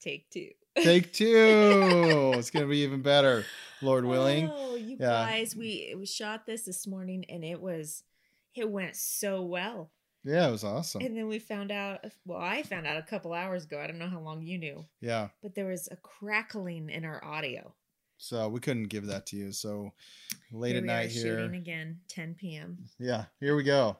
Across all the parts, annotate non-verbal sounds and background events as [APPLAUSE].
take two. Take [LAUGHS] two. it's gonna be even better, Lord willing. Oh, you yeah. guys, we we shot this this morning and it was it went so well. Yeah, it was awesome. And then we found out. Well, I found out a couple hours ago. I don't know how long you knew. Yeah. But there was a crackling in our audio. So we couldn't give that to you. So late here at night here. Shooting again, 10 p.m. Yeah, here we go.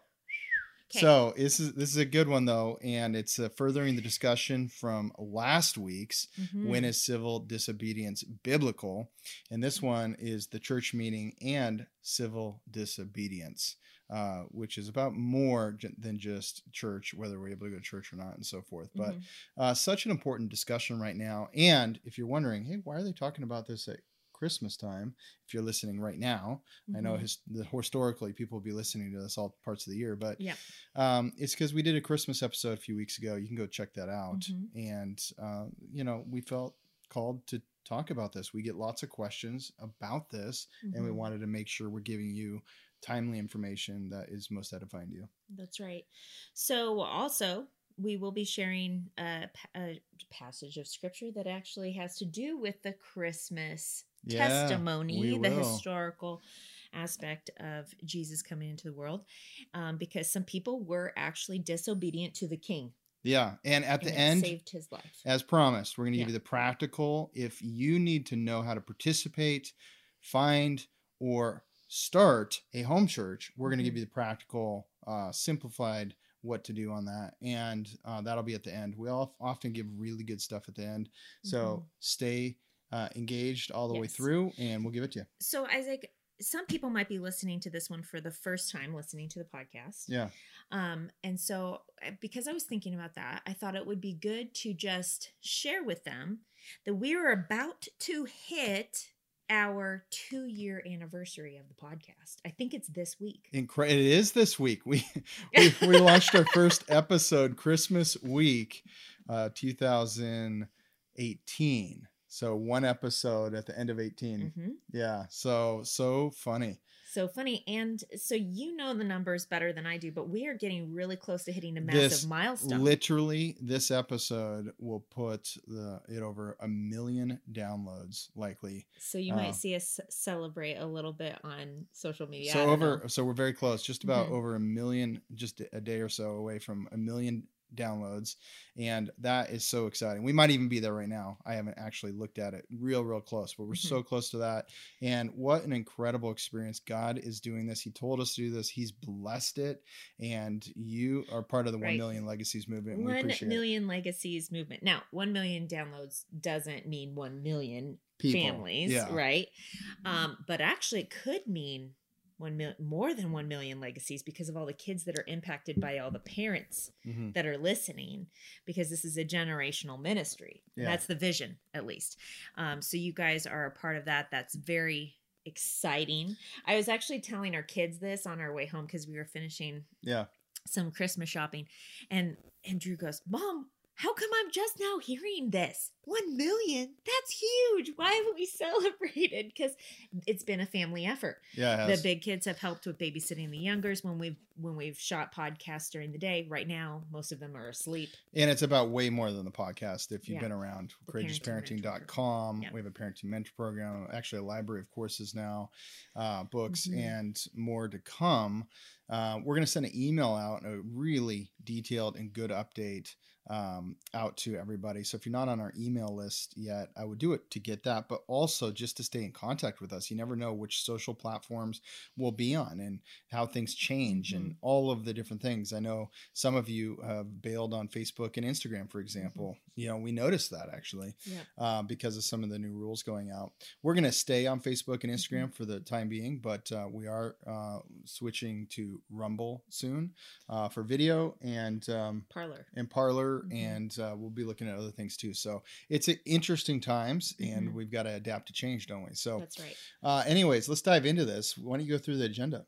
Okay. So this is this is a good one though, and it's uh, furthering the discussion from last week's mm-hmm. when is civil disobedience biblical, and this one is the church meeting and civil disobedience, uh, which is about more j- than just church, whether we're able to go to church or not, and so forth. But mm-hmm. uh, such an important discussion right now. And if you're wondering, hey, why are they talking about this at Christmas time, if you're listening right now. Mm-hmm. I know mm-hmm. his, the, historically people will be listening to this all parts of the year, but yeah, um, it's because we did a Christmas episode a few weeks ago. You can go check that out. Mm-hmm. And, uh, you know, we felt called to talk about this. We get lots of questions about this, mm-hmm. and we mm-hmm. wanted to make sure we're giving you timely information that is most edifying to you. That's right. So, also, we will be sharing a, a, passage of scripture that actually has to do with the Christmas yeah, testimony, the historical aspect of Jesus coming into the world, um, because some people were actually disobedient to the king. Yeah, and at and the end, saved his life. As promised, we're going to yeah. give you the practical. If you need to know how to participate, find, or start a home church, we're going to mm-hmm. give you the practical, uh, simplified what to do on that, and uh, that'll be at the end. We all often give really good stuff at the end, so mm-hmm. stay uh, engaged all the yes. way through, and we'll give it to you. So, Isaac, some people might be listening to this one for the first time listening to the podcast. Yeah. Um, and so uh, because I was thinking about that, I thought it would be good to just share with them that we are about to hit our two year anniversary of the podcast. I think it's this week. Incre- it is this week. We [LAUGHS] we, we launched our first episode Christmas week, uh, 2018. So one episode at the end of 18. Mm-hmm. Yeah. So so funny. So funny. And so you know the numbers better than I do, but we are getting really close to hitting a massive this, milestone. Literally, this episode will put the it over a million downloads likely. So you might uh, see us celebrate a little bit on social media. So over know. so we're very close, just about mm-hmm. over a million just a day or so away from a million downloads and that is so exciting we might even be there right now i haven't actually looked at it real real close but we're mm-hmm. so close to that and what an incredible experience god is doing this he told us to do this he's blessed it and you are part of the right. 1 million legacies movement 1 million it. legacies movement now 1 million downloads doesn't mean 1 million People. families yeah. right um, but actually it could mean one mil- more than 1 million legacies because of all the kids that are impacted by all the parents mm-hmm. that are listening because this is a generational ministry. Yeah. that's the vision at least. Um, so you guys are a part of that. That's very exciting. I was actually telling our kids this on our way home because we were finishing yeah. some christmas shopping and and drew goes mom how come I'm just now hearing this? One million? That's huge. Why haven't we [LAUGHS] celebrated? Because it's been a family effort. Yeah, the big kids have helped with babysitting the youngers when we've when we've shot podcasts during the day. Right now, most of them are asleep. And it's about way more than the podcast. If you've yeah. been around, courageousparenting.com. Yeah. We have a parenting mentor program, actually a library of courses now, uh, books, mm-hmm. and more to come. Uh, we're going to send an email out, a really detailed and good update um, out to everybody. So if you're not on our email list yet, I would do it to get that, but also just to stay in contact with us. You never know which social platforms we'll be on and how things change mm-hmm. and all of the different things. I know some of you have bailed on Facebook and Instagram, for mm-hmm. example. Mm-hmm. You know, we noticed that actually yeah. uh, because of some of the new rules going out. We're going to stay on Facebook and Instagram mm-hmm. for the time being, but uh, we are uh, switching to Rumble soon uh, for video and um, Parler and Mm-hmm. and uh, we'll be looking at other things too. So it's interesting times, and mm-hmm. we've got to adapt to change, don't we? So that's right. Uh, anyways, let's dive into this. Why don't you go through the agenda?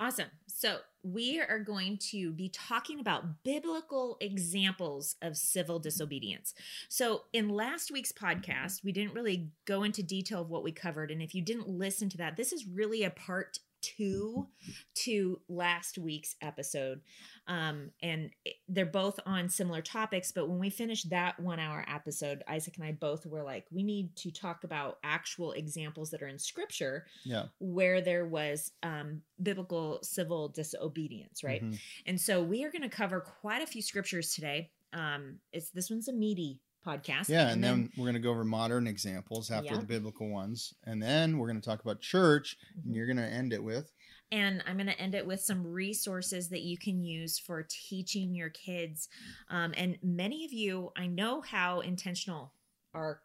Awesome. So, we are going to be talking about biblical examples of civil disobedience. So, in last week's podcast, we didn't really go into detail of what we covered. And if you didn't listen to that, this is really a part two to last week's episode. Um, and they're both on similar topics. But when we finished that one hour episode, Isaac and I both were like, we need to talk about actual examples that are in scripture yeah. where there was um, biblical civil disobedience, right? Mm-hmm. And so we are going to cover quite a few scriptures today. Um, it's this one's a meaty podcast. Yeah, and, and then, then, we're going to go over modern examples after yeah. the biblical ones, and then we're going to talk about church, mm-hmm. and you're going to end it with. And I'm going to end it with some resources that you can use for teaching your kids. Um, and many of you, I know how intentional our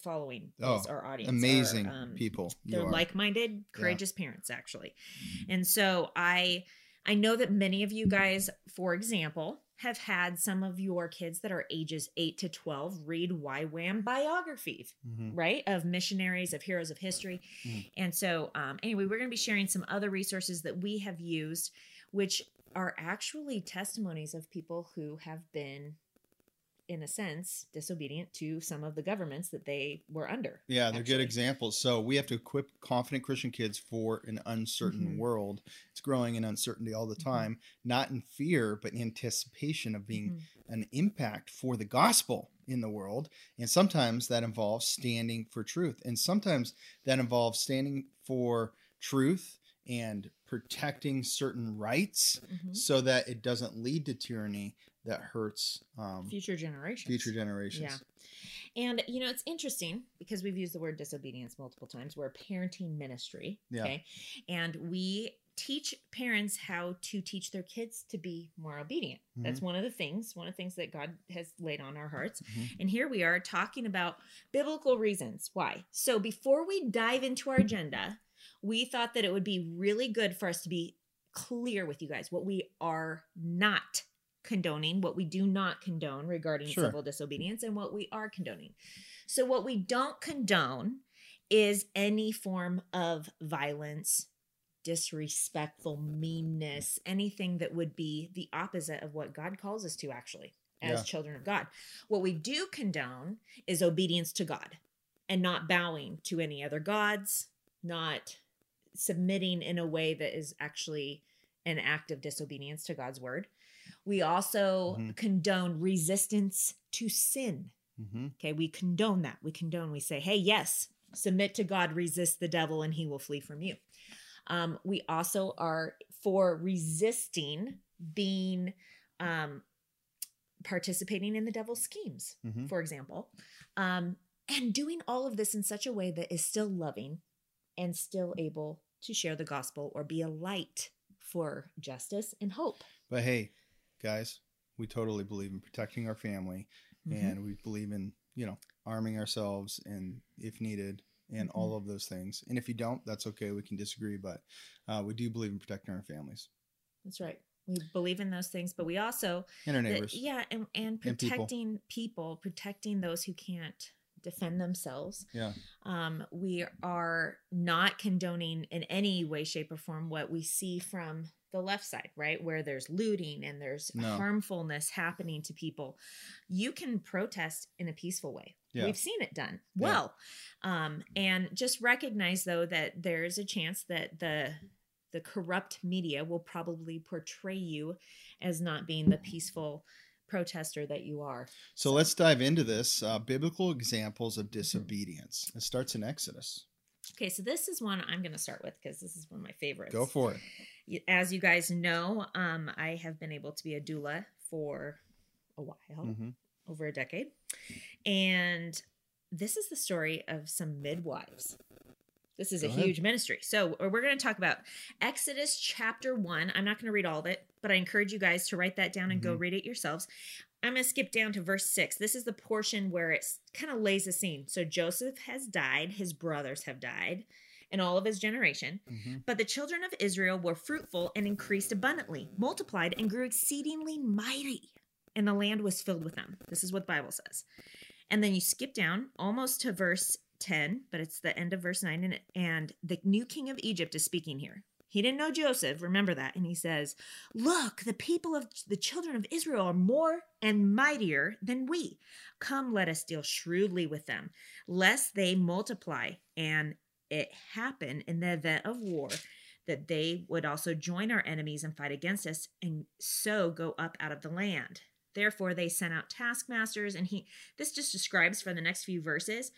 following oh, our audience. Amazing are, um, people. They're like-minded, courageous yeah. parents, actually. And so I I know that many of you guys, for example, have had some of your kids that are ages 8 to 12 read YWAM biographies, mm-hmm. right? Of missionaries, of heroes of history. Mm. And so, um, anyway, we're going to be sharing some other resources that we have used, which are actually testimonies of people who have been in a sense, disobedient to some of the governments that they were under. Yeah, they're actually. good examples. So we have to equip confident Christian kids for an uncertain mm-hmm. world. It's growing in uncertainty all the mm-hmm. time, mm-hmm. not in fear, but in anticipation of being mm-hmm. an impact for the gospel in the world. And sometimes that involves standing for truth. And sometimes that involves standing for truth and protecting certain rights mm-hmm. so that it doesn't lead to tyranny that hurts um, future generations. Future generations. Yeah. And you know, it's interesting because we've used the word disobedience multiple times. We're a parenting ministry. Yeah. Okay. And we teach parents how to teach their kids to be more obedient. Mm-hmm. That's one of the things, one of the things that God has laid on our hearts. Mm-hmm. And here we are talking about biblical reasons why. So before we dive into our agenda, we thought that it would be really good for us to be clear with you guys what we are not condoning, what we do not condone regarding sure. civil disobedience, and what we are condoning. So, what we don't condone is any form of violence, disrespectful, meanness, anything that would be the opposite of what God calls us to, actually, as yeah. children of God. What we do condone is obedience to God and not bowing to any other gods, not submitting in a way that is actually an act of disobedience to God's word. We also mm-hmm. condone resistance to sin. Mm-hmm. Okay, we condone that. We condone, we say, hey, yes, submit to God, resist the devil, and he will flee from you. Um, we also are for resisting being um, participating in the devil's schemes, mm-hmm. for example, um, and doing all of this in such a way that is still loving and still able to share the gospel or be a light for justice and hope. But hey, guys, we totally believe in protecting our family mm-hmm. and we believe in, you know, arming ourselves and if needed and mm-hmm. all of those things. And if you don't, that's okay. We can disagree, but uh, we do believe in protecting our families. That's right. We believe in those things, but we also and our neighbors, the, yeah, and, and protecting and people. people, protecting those who can't defend themselves. Yeah. Um, we are not condoning in any way, shape, or form what we see from the left side, right? Where there's looting and there's no. harmfulness happening to people. You can protest in a peaceful way. Yeah. We've seen it done well. Yeah. Um, and just recognize though that there is a chance that the the corrupt media will probably portray you as not being the peaceful protester that you are. So, so. let's dive into this uh, biblical examples of mm-hmm. disobedience. It starts in Exodus. Okay, so this is one I'm going to start with because this is one of my favorites. Go for it as you guys know, um, I have been able to be a doula for a while, mm-hmm. over a decade. And this is the story of some midwives. This is Go a ahead. huge ministry. So, we're going to talk about Exodus chapter 1. I'm not going to read all of it, but I encourage you guys to write that down and mm-hmm. go read it yourselves. I'm going to skip down to verse 6. This is the portion where it kind of lays the scene. So, Joseph has died, his brothers have died and all of his generation. Mm-hmm. But the children of Israel were fruitful and increased abundantly, multiplied and grew exceedingly mighty, and the land was filled with them. This is what the Bible says. And then you skip down almost to verse 10, but it's the end of verse 9. And, and the new king of Egypt is speaking here. He didn't know Joseph, remember that. And he says, Look, the people of the children of Israel are more and mightier than we. Come, let us deal shrewdly with them, lest they multiply. And it happen in the event of war that they would also join our enemies and fight against us and so go up out of the land. Therefore, they sent out taskmasters, and he, this just describes for the next few verses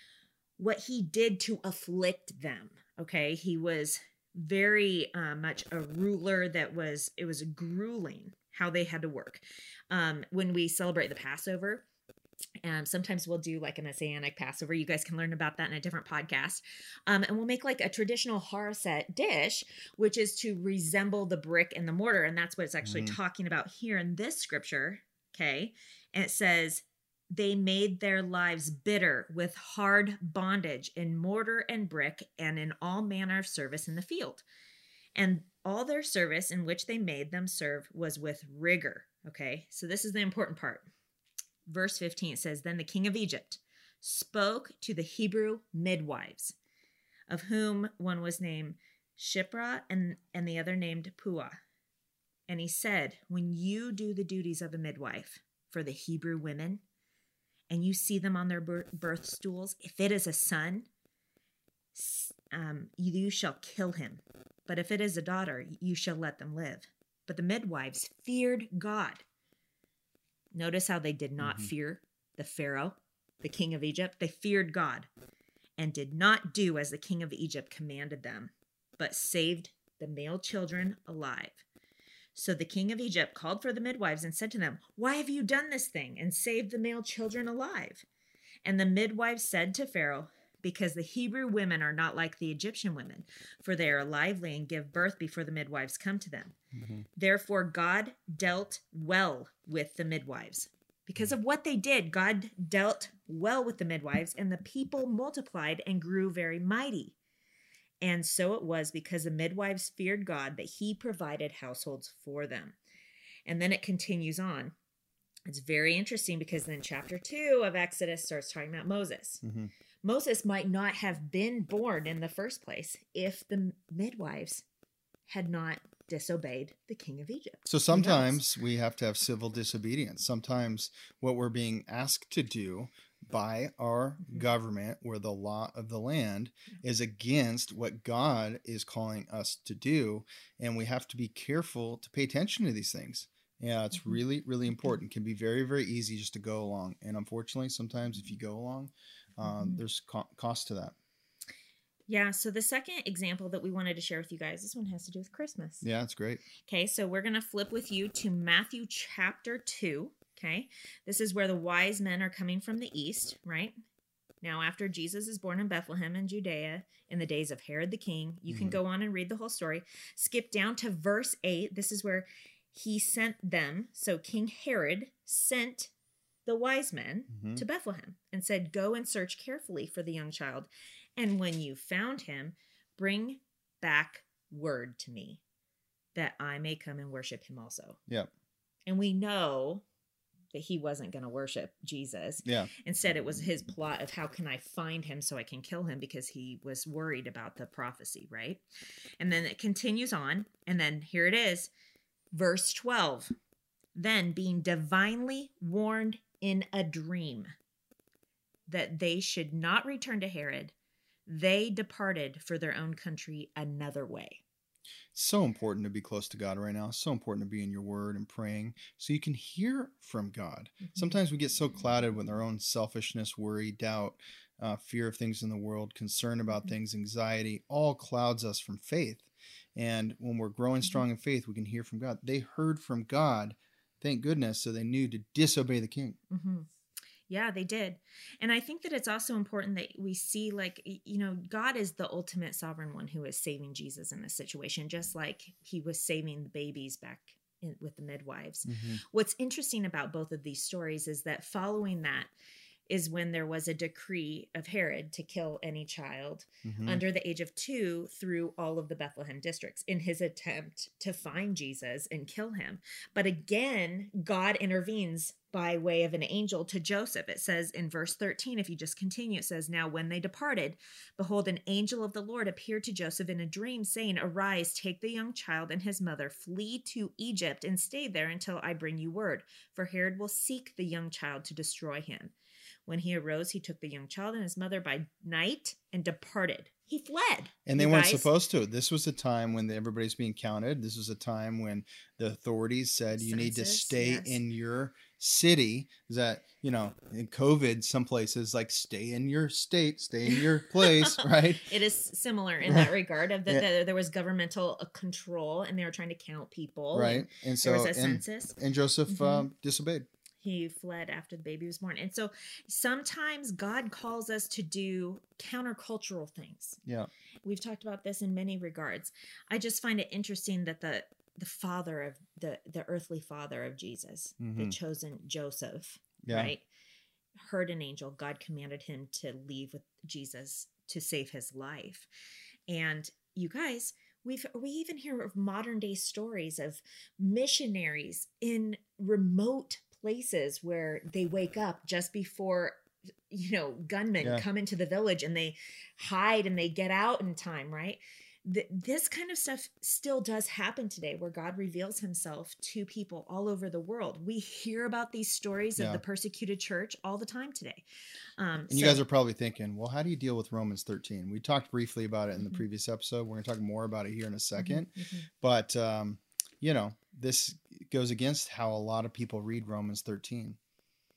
what he did to afflict them. Okay. He was very uh, much a ruler that was, it was grueling how they had to work. Um, when we celebrate the Passover, um, sometimes we'll do like a messianic Passover. You guys can learn about that in a different podcast. Um, and we'll make like a traditional haroset dish, which is to resemble the brick and the mortar. And that's what it's actually mm-hmm. talking about here in this scripture. Okay. And it says, they made their lives bitter with hard bondage in mortar and brick and in all manner of service in the field. And all their service in which they made them serve was with rigor. Okay. So this is the important part verse 15 it says Then the king of Egypt spoke to the Hebrew midwives, of whom one was named Shiphrah and, and the other named Puah. And he said, When you do the duties of a midwife for the Hebrew women, and you see them on their birth stools, if it is a son, um, you shall kill him. But if it is a daughter, you shall let them live. But the midwives feared God Notice how they did not mm-hmm. fear the Pharaoh, the king of Egypt. They feared God and did not do as the king of Egypt commanded them, but saved the male children alive. So the king of Egypt called for the midwives and said to them, Why have you done this thing and saved the male children alive? And the midwives said to Pharaoh, because the Hebrew women are not like the Egyptian women, for they are lively and give birth before the midwives come to them. Mm-hmm. Therefore, God dealt well with the midwives. Because of what they did, God dealt well with the midwives, and the people multiplied and grew very mighty. And so it was because the midwives feared God that he provided households for them. And then it continues on. It's very interesting because then chapter 2 of Exodus starts talking about Moses. Mm-hmm. Moses might not have been born in the first place if the midwives had not disobeyed the king of Egypt. So sometimes we have to have civil disobedience. Sometimes what we're being asked to do by our mm-hmm. government, where the law of the land is against what God is calling us to do. And we have to be careful to pay attention to these things. Yeah, it's mm-hmm. really, really important. It can be very, very easy just to go along. And unfortunately, sometimes if you go along, um, mm-hmm. there's co- cost to that. Yeah. So the second example that we wanted to share with you guys, this one has to do with Christmas. Yeah, it's great. Okay. So we're going to flip with you to Matthew chapter 2. Okay. This is where the wise men are coming from the east, right? Now, after Jesus is born in Bethlehem in Judea in the days of Herod the king, you mm-hmm. can go on and read the whole story. Skip down to verse 8. This is where he sent them. So King Herod sent the wise men mm-hmm. to Bethlehem and said, Go and search carefully for the young child. And when you found him, bring back word to me that I may come and worship him also. Yeah. And we know that he wasn't going to worship Jesus. Yeah. Instead, it was his plot of how can I find him so I can kill him because he was worried about the prophecy, right? And then it continues on. And then here it is, verse 12. Then, being divinely warned in a dream that they should not return to Herod, they departed for their own country another way. So important to be close to God right now. So important to be in your word and praying so you can hear from God. Mm-hmm. Sometimes we get so clouded with our own selfishness, worry, doubt, uh, fear of things in the world, concern about mm-hmm. things, anxiety, all clouds us from faith. And when we're growing mm-hmm. strong in faith, we can hear from God. They heard from God Thank goodness. So they knew to disobey the king. Mm-hmm. Yeah, they did. And I think that it's also important that we see, like, you know, God is the ultimate sovereign one who is saving Jesus in this situation, just like he was saving the babies back in, with the midwives. Mm-hmm. What's interesting about both of these stories is that following that, is when there was a decree of Herod to kill any child mm-hmm. under the age of two through all of the Bethlehem districts in his attempt to find Jesus and kill him. But again, God intervenes by way of an angel to Joseph. It says in verse 13, if you just continue, it says, Now when they departed, behold, an angel of the Lord appeared to Joseph in a dream, saying, Arise, take the young child and his mother, flee to Egypt, and stay there until I bring you word, for Herod will seek the young child to destroy him. When he arose, he took the young child and his mother by night and departed. He fled. And they weren't guys. supposed to. This was a time when everybody's being counted. This was a time when the authorities said Census, you need to stay yes. in your city. Is that, you know, in COVID, some places like stay in your state, stay in your place, [LAUGHS] right? It is similar in that regard of that yeah. there was governmental uh, control and they were trying to count people. Right. And, and so, there was a and, census. And Joseph mm-hmm. um, disobeyed he fled after the baby was born. And so sometimes God calls us to do countercultural things. Yeah. We've talked about this in many regards. I just find it interesting that the the father of the the earthly father of Jesus, mm-hmm. the chosen Joseph, yeah. right? Heard an angel. God commanded him to leave with Jesus to save his life. And you guys, we've we even hear of modern day stories of missionaries in remote places where they wake up just before you know gunmen yeah. come into the village and they hide and they get out in time right this kind of stuff still does happen today where God reveals himself to people all over the world. We hear about these stories yeah. of the persecuted church all the time today. Um, and so, you guys are probably thinking, well, how do you deal with Romans 13? We talked briefly about it in the mm-hmm. previous episode. We're going to talk more about it here in a 2nd mm-hmm. mm-hmm. But, um, you know, this goes against how a lot of people read Romans 13,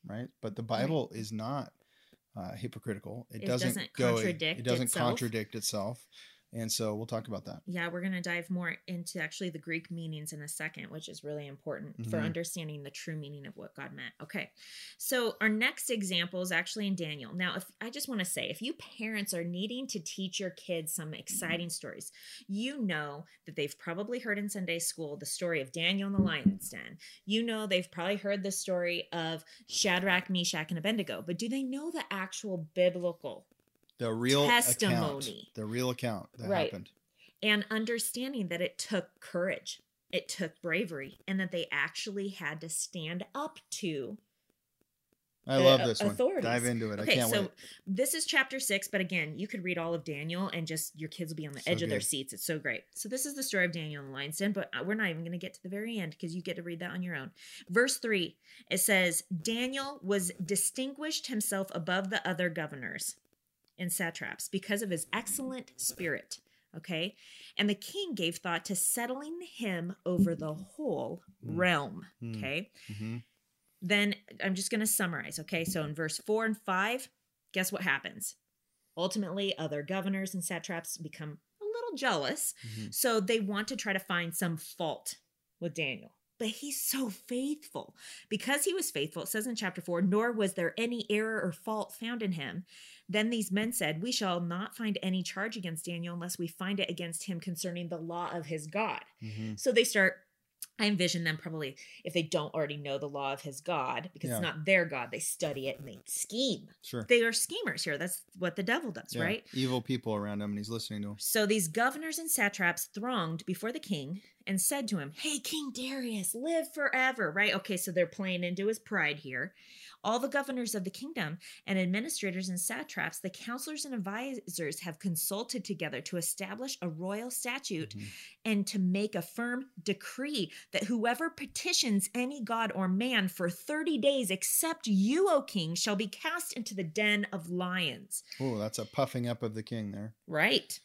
right? But the Bible right. is not uh, hypocritical. It, it doesn't, doesn't, go. It doesn't itself. contradict itself. And so we'll talk about that. Yeah, we're going to dive more into actually the Greek meanings in a second, which is really important mm-hmm. for understanding the true meaning of what God meant. Okay. So our next example is actually in Daniel. Now, if I just want to say, if you parents are needing to teach your kids some exciting stories, you know that they've probably heard in Sunday school the story of Daniel in the lion's den. You know they've probably heard the story of Shadrach, Meshach, and Abednego, but do they know the actual biblical the real testimony, account, the real account that right. happened, and understanding that it took courage, it took bravery, and that they actually had to stand up to. I love this one. Dive into it. Okay, I can't so wait. This is chapter six, but again, you could read all of Daniel and just your kids will be on the so edge good. of their seats. It's so great. So this is the story of Daniel and the lion's den, but uh, we're not even going to get to the very end because you get to read that on your own. Verse three, it says, Daniel was distinguished himself above the other governors and satraps because of his excellent spirit. Okay. And the king gave thought to settling him over the whole mm. realm. Mm. Okay. Mm-hmm. Then I'm just going to summarize. Okay. So in verse four and five, guess what happens? Ultimately, other governors and satraps become a little jealous. Mm-hmm. So they want to try to find some fault with Daniel but he's so faithful. Because he was faithful, it says in chapter 4, nor was there any error or fault found in him. Then these men said, We shall not find any charge against Daniel unless we find it against him concerning the law of his God. Mm-hmm. So they start I envision them probably if they don't already know the law of his God, because yeah. it's not their God, they study it and they scheme. Sure. They are schemers here. That's what the devil does, yeah. right? Evil people around him and he's listening to them. So these governors and satraps thronged before the king and said to him, Hey, King Darius, live forever, right? Okay, so they're playing into his pride here all the governors of the kingdom and administrators and satraps, the counselors and advisors have consulted together to establish a royal statute mm-hmm. and to make a firm decree that whoever petitions any god or man for 30 days except you, O king, shall be cast into the den of lions. Oh, that's a puffing up of the king there. Right.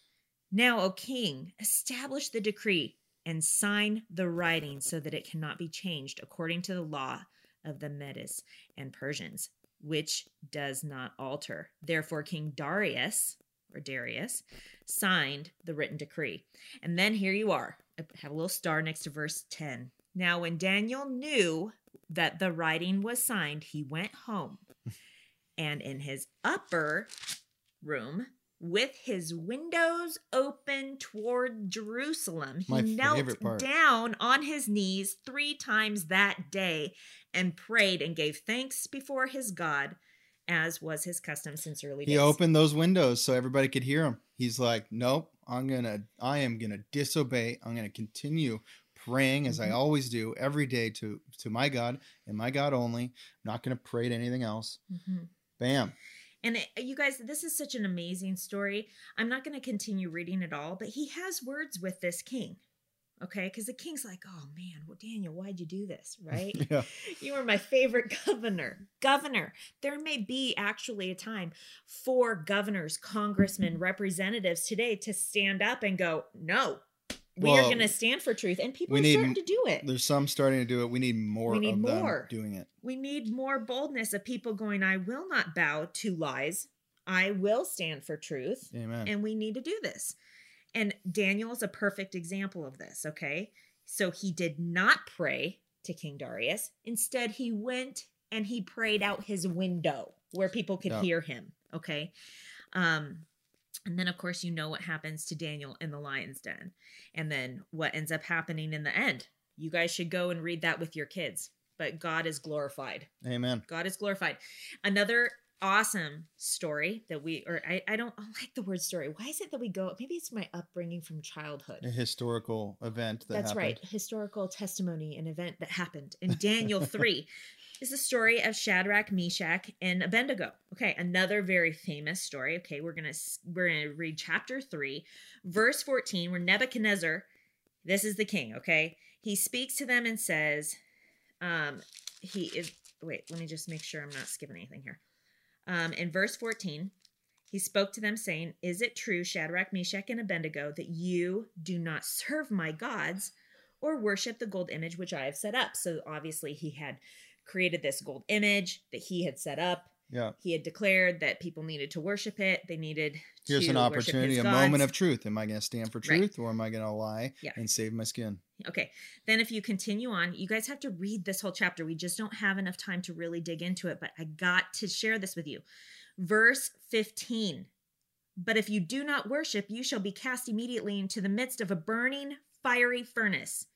Now, O king, establish the decree and sign the writing so that it cannot be changed according to the law of the Medes and Persians, which does not alter. Therefore, King Darius, or Darius, signed the written decree. And then here you are. I have a little star next to verse 10. Now, when Daniel knew that the writing was signed, he went home. [LAUGHS] and in his upper room, with his windows open toward Jerusalem, he My knelt down on his knees three times that day and prayed and gave thanks before his God, as was his custom since early days. He opened those windows so everybody could hear him. He's like, "Nope, I'm gonna, I am gonna disobey. I'm gonna continue praying as mm-hmm. I always do every day to to my God and my God only. I'm not gonna pray to anything else." Mm-hmm. Bam. And it, you guys, this is such an amazing story. I'm not going to continue reading it all, but he has words with this king. Okay, because the king's like, oh man, well, Daniel, why'd you do this? [LAUGHS] Right? yeah. You were my favorite [LAUGHS] governor. Governor. There may be actually a time for governors, congressmen, mm-hmm. representatives today to stand up and go, no, we well, are going to stand for truth and people are need, starting to do it. there's some starting to do it. We need more we need more. doing it. We need more boldness of people going i will not bow to lies. I will stand for truth. Amen. And we need to do this. And daniel is a perfect example of this okay? So he did not pray to king darius. Instead he went and he prayed out his window where people could yeah. hear him okay? Um and then, of course, you know what happens to Daniel in the lion's den. And then what ends up happening in the end. You guys should go and read that with your kids. But God is glorified. Amen. God is glorified. Another awesome story that we, or I, I don't I like the word story. Why is it that we go, maybe it's my upbringing from childhood. A historical event that That's happened. right. Historical testimony, an event that happened in Daniel 3 [LAUGHS] is the story of Shadrach, Meshach, and Abednego. Okay, another very famous story. Okay, we're gonna we're gonna read chapter three, verse fourteen, where Nebuchadnezzar, this is the king. Okay, he speaks to them and says, um, he is. Wait, let me just make sure I'm not skipping anything here. Um, in verse fourteen, he spoke to them, saying, Is it true, Shadrach, Meshach, and Abednego, that you do not serve my gods or worship the gold image which I have set up? So obviously, he had created this gold image that he had set up. Yeah. He had declared that people needed to worship it. They needed Here's an opportunity, a moment of truth. Am I going to stand for truth right. or am I going to lie yeah. and save my skin? Okay. Then if you continue on, you guys have to read this whole chapter. We just don't have enough time to really dig into it, but I got to share this with you. Verse 15. But if you do not worship, you shall be cast immediately into the midst of a burning fiery furnace.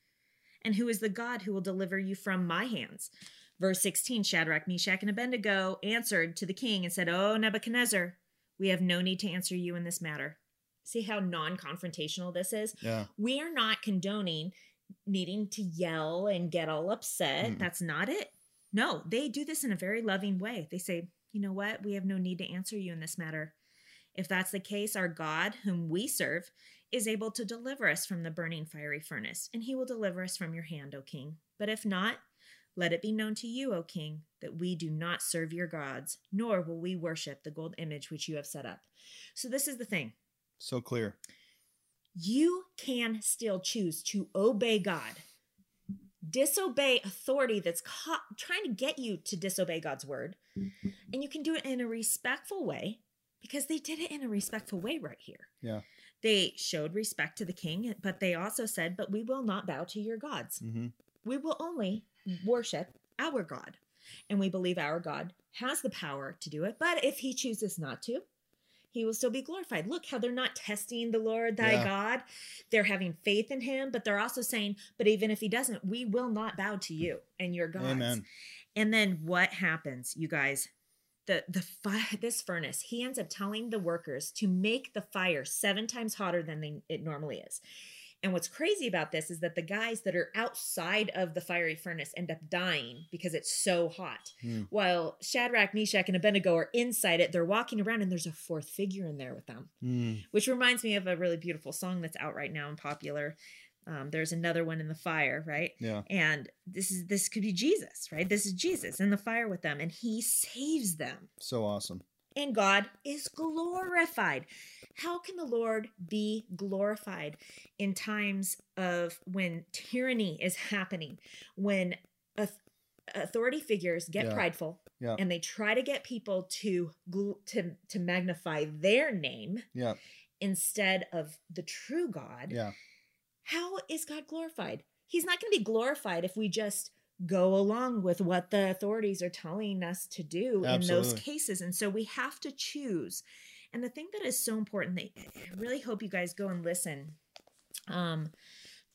And who is the God who will deliver you from my hands? Verse 16 Shadrach, Meshach, and Abednego answered to the king and said, O Nebuchadnezzar, we have no need to answer you in this matter. See how non confrontational this is? Yeah. We are not condoning needing to yell and get all upset. Mm. That's not it. No, they do this in a very loving way. They say, You know what? We have no need to answer you in this matter. If that's the case, our God, whom we serve, is able to deliver us from the burning fiery furnace, and he will deliver us from your hand, O king. But if not, let it be known to you, O king, that we do not serve your gods, nor will we worship the gold image which you have set up. So, this is the thing. So clear. You can still choose to obey God, disobey authority that's trying to get you to disobey God's word. And you can do it in a respectful way because they did it in a respectful way right here. Yeah. They showed respect to the king, but they also said, But we will not bow to your gods. Mm-hmm. We will only worship our God. And we believe our God has the power to do it. But if he chooses not to, he will still be glorified. Look how they're not testing the Lord thy yeah. God. They're having faith in him, but they're also saying, but even if he doesn't, we will not bow to you and your gods. Amen. And then what happens, you guys? The the fire this furnace, he ends up telling the workers to make the fire seven times hotter than they, it normally is. And what's crazy about this is that the guys that are outside of the fiery furnace end up dying because it's so hot. Mm. While Shadrach, Meshach, and Abednego are inside it, they're walking around and there's a fourth figure in there with them, mm. which reminds me of a really beautiful song that's out right now and popular. Um, there's another one in the fire, right? Yeah. And this is this could be Jesus, right? This is Jesus in the fire with them, and he saves them. So awesome and God is glorified. How can the Lord be glorified in times of when tyranny is happening, when authority figures get yeah. prideful yeah. and they try to get people to to to magnify their name yeah. instead of the true God? Yeah. How is God glorified? he's not going to be glorified if we just go along with what the authorities are telling us to do Absolutely. in those cases. And so we have to choose. And the thing that is so important that I really hope you guys go and listen um,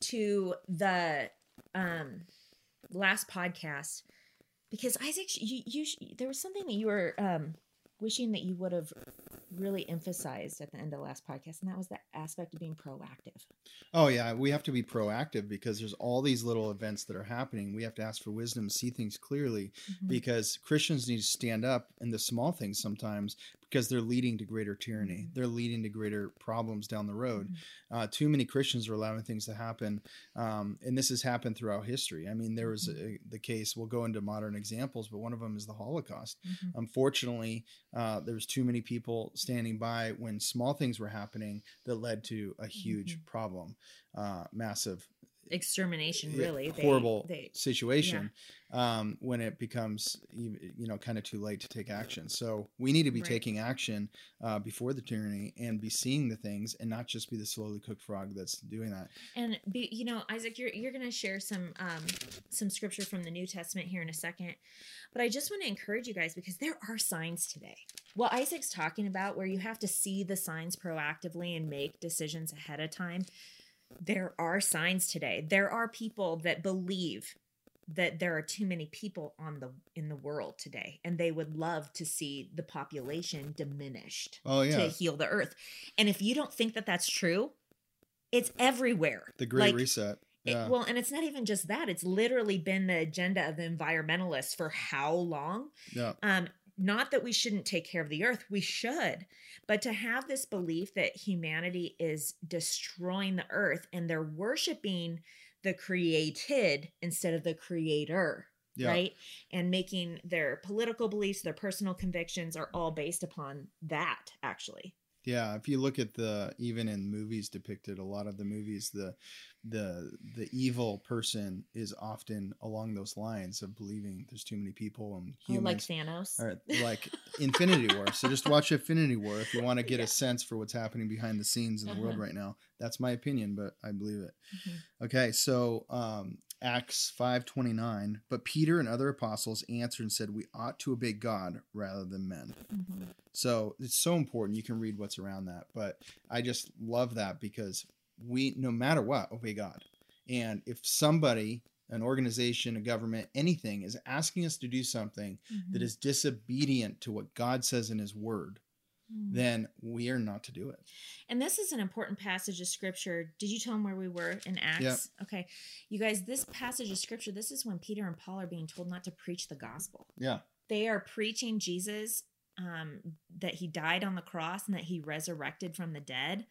to the um, last podcast because Isaac, you, you there was something that you were um, wishing that you would have really emphasized at the end of the last podcast, and that was the aspect of being proactive. Oh yeah, we have to be proactive because there's all these little events that are happening. We have to ask for wisdom, see things clearly, mm-hmm. because Christians need to stand up in the small things sometimes because they're leading to greater tyranny. Mm-hmm. They're leading to greater problems down the road. Mm-hmm. Uh, too many Christians are allowing things to happen, um, and this has happened throughout history. I mean, there was mm-hmm. a, the case. We'll go into modern examples, but one of them is the Holocaust. Mm-hmm. Unfortunately, uh, there was too many people standing by when small things were happening that led to a huge problem, uh, massive extermination really. Horrible they, they, situation yeah. um, when it becomes you know kind of too late to take action. So we need to be right. taking action uh, before the tyranny and be seeing the things and not just be the slowly cooked frog that's doing that. And be you know isaac you're, you're to share some um, some scripture from the new testament here in a second. But i just want to encourage you guys because there are signs today. What isaac's talking about where you have to see the signs proactively and make decisions ahead of time there are signs today. There are people that believe that there are too many people on the in the world today and they would love to see the population diminished oh, yeah. to heal the earth. And if you don't think that that's true, it's everywhere. The great like, reset. Yeah. It, well, and it's not even just that. It's literally been the agenda of the environmentalists for how long? Yeah. Um, not that we shouldn't take care of the earth, we should, but to have this belief that humanity is destroying the earth and they're worshiping the created instead of the creator. Yeah. Right. And making their political beliefs, their personal convictions are all based upon that, actually. Yeah, if you look at the even in movies depicted, a lot of the movies, the the the evil person is often along those lines of believing there's too many people and humans. Oh, like Thanos, or [LAUGHS] like Infinity War. So just watch Infinity War if you want to get yeah. a sense for what's happening behind the scenes in the uh-huh. world right now. That's my opinion, but I believe it. Mm-hmm. Okay, so um, Acts 5:29, but Peter and other apostles answered and said, "We ought to obey God rather than men." Mm-hmm. So it's so important. You can read what's around that, but I just love that because we, no matter what, obey God. And if somebody, an organization, a government, anything, is asking us to do something mm-hmm. that is disobedient to what God says in His Word, Mm. then we are not to do it. And this is an important passage of scripture. Did you tell them where we were in Acts? Yep. Okay. You guys, this passage of scripture, this is when Peter and Paul are being told not to preach the gospel. Yeah. They are preaching Jesus, um, that he died on the cross and that he resurrected from the dead.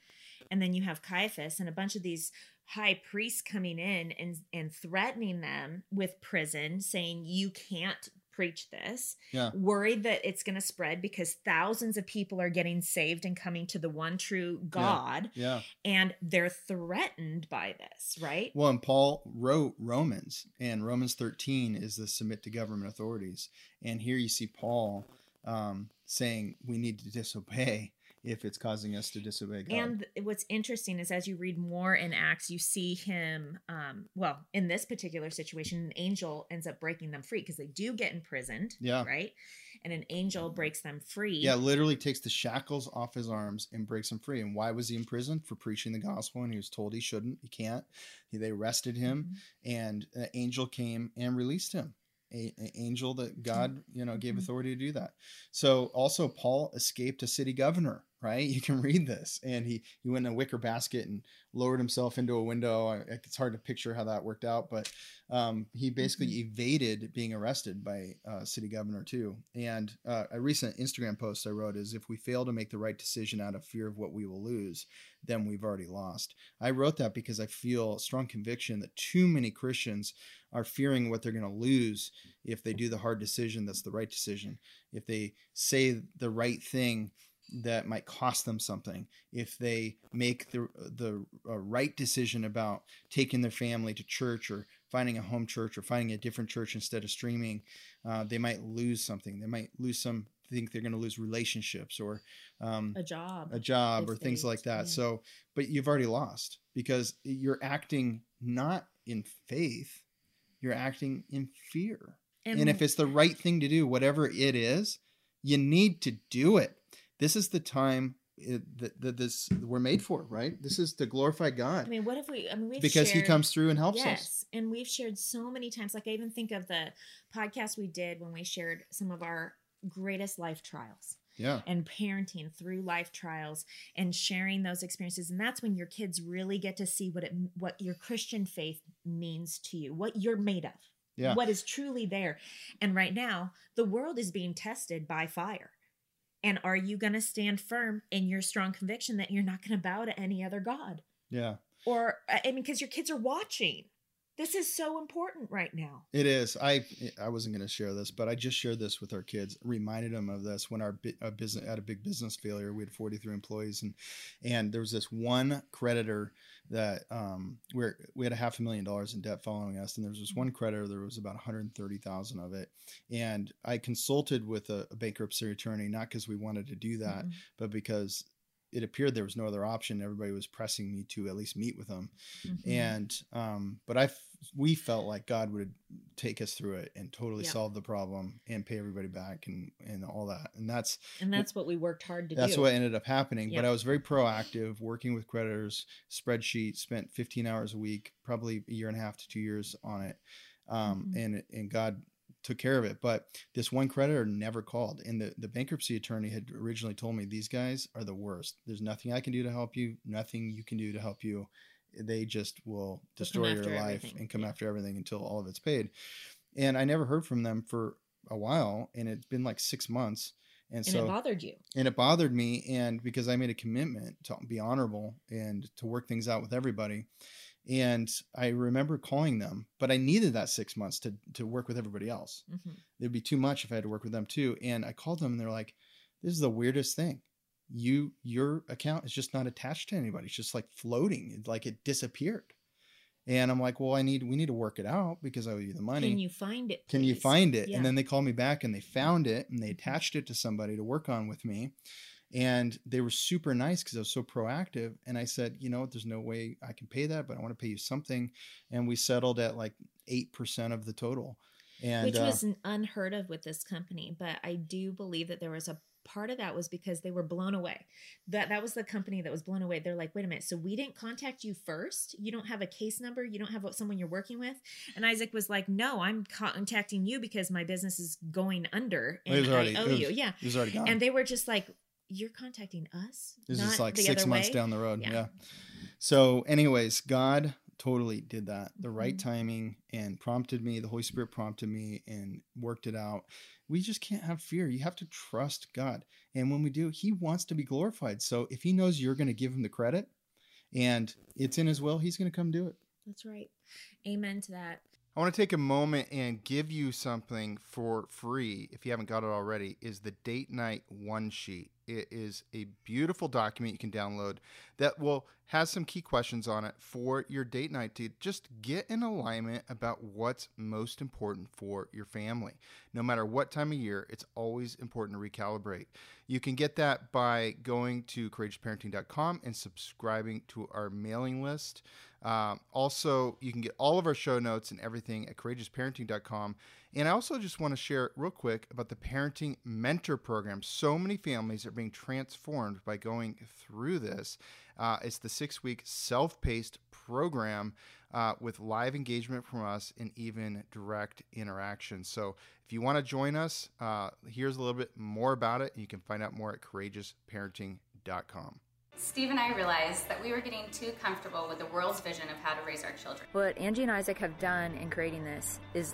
And then you have Caiaphas and a bunch of these high priests coming in and, and threatening them with prison, saying, You can't preach this, yeah. worried that it's going to spread because thousands of people are getting saved and coming to the one true God. Yeah. yeah. And they're threatened by this, right? Well, and Paul wrote Romans, and Romans 13 is the submit to government authorities. And here you see Paul um, saying we need to disobey if it's causing us to disobey God. And what's interesting is as you read more in Acts, you see him, um, well, in this particular situation, an angel ends up breaking them free because they do get imprisoned. Yeah. Right. And an angel breaks them free. Yeah, literally takes the shackles off his arms and breaks him free. And why was he imprisoned? For preaching the gospel. And he was told he shouldn't, he can't. They arrested him, mm-hmm. and an angel came and released him a, a, angel that God, you know, gave mm-hmm. authority to do that. So also Paul escaped a city governor, right? You can read this, and he he went in a wicker basket and lowered himself into a window. It's hard to picture how that worked out, but um, he basically mm-hmm. evaded being arrested by uh, city governor too. And uh, a recent Instagram post I wrote is, "If we fail to make the right decision out of fear of what we will lose, then we've already lost." I wrote that because I feel strong conviction that too many Christians are fearing what they're going to lose if they do the hard decision that's the right decision. If they say the right thing that might cost them something if they make the the uh, right decision about taking their family to church or finding a home church or finding a different church instead of streaming uh, they might lose something they might lose some think they're going to lose relationships or um, a job a job or things like that yeah. so but you've already lost because you're acting not in faith, you're acting in fear. And, and if it's the right thing to do, whatever it is, you need to do it. This is the time eh, that, that this we're made for, right? This is to glorify God. I mean, what if we? I mean, because shared, He comes through and helps yes, us. Yes, and we've shared so many times. Like I even think of the podcast we did when we shared some of our greatest life trials. Yeah. And parenting through life trials and sharing those experiences, and that's when your kids really get to see what it what your Christian faith means to you, what you're made of. Yeah. What is truly there. And right now, the world is being tested by fire and are you going to stand firm in your strong conviction that you're not going to bow to any other God? Yeah. Or, I mean, because your kids are watching. This is so important right now. It is. I I wasn't going to share this, but I just shared this with our kids. Reminded them of this when our business had a big business failure. We had 43 employees, and and there was this one creditor that um, we we had a half a million dollars in debt following us, and there was this one creditor. There was about 130,000 of it, and I consulted with a, a bankruptcy attorney not because we wanted to do that, mm-hmm. but because it appeared there was no other option. Everybody was pressing me to at least meet with them, mm-hmm. and um, but I we felt like God would take us through it and totally yeah. solve the problem and pay everybody back and and all that. And that's and that's what we worked hard to that's do. What ended up happening. Yeah. But I was very proactive, working with creditors, spreadsheet, spent 15 hours a week, probably a year and a half to two years on it, um, mm-hmm. and and God took care of it. But this one creditor never called. And the, the bankruptcy attorney had originally told me these guys are the worst. There's nothing I can do to help you, nothing you can do to help you they just will destroy your life everything. and come yeah. after everything until all of it's paid. And I never heard from them for a while, and it's been like six months. And, and so it bothered you. And it bothered me, and because I made a commitment to be honorable and to work things out with everybody. And I remember calling them, but I needed that six months to to work with everybody else. Mm-hmm. It'd be too much if I had to work with them too. And I called them, and they're like, "This is the weirdest thing you your account is just not attached to anybody. It's just like floating, like it disappeared. And I'm like, well, I need we need to work it out because I owe you the money. Can you find it? Please? Can you find it? Yeah. And then they called me back and they found it and they mm-hmm. attached it to somebody to work on with me. And they were super nice because I was so proactive. And I said, you know there's no way I can pay that, but I want to pay you something. And we settled at like eight percent of the total. And, Which was uh, unheard of with this company, but I do believe that there was a part of that was because they were blown away. That that was the company that was blown away. They're like, wait a minute, so we didn't contact you first. You don't have a case number. You don't have someone you're working with. And Isaac was like, no, I'm contacting you because my business is going under and already, I owe was, you. Yeah, he was already gone. And they were just like, you're contacting us. This is like six months way? down the road. Yeah. yeah. So, anyways, God totally did that the right mm-hmm. timing and prompted me the holy spirit prompted me and worked it out we just can't have fear. You have to trust God. And when we do, He wants to be glorified. So if He knows you're going to give Him the credit and it's in His will, He's going to come do it. That's right. Amen to that. I want to take a moment and give you something for free if you haven't got it already is the date night one sheet. It is a beautiful document you can download that will has some key questions on it for your date night to just get in alignment about what's most important for your family. No matter what time of year, it's always important to recalibrate. You can get that by going to courageousparenting.com and subscribing to our mailing list. Um, also, you can get all of our show notes and everything at courageousparenting.com. And I also just want to share real quick about the Parenting Mentor Program. So many families are being transformed by going through this. Uh, it's the six week self paced program uh, with live engagement from us and even direct interaction. So if you want to join us, uh, here's a little bit more about it. You can find out more at courageousparenting.com. Steve and I realized that we were getting too comfortable with the world's vision of how to raise our children. What Angie and Isaac have done in creating this is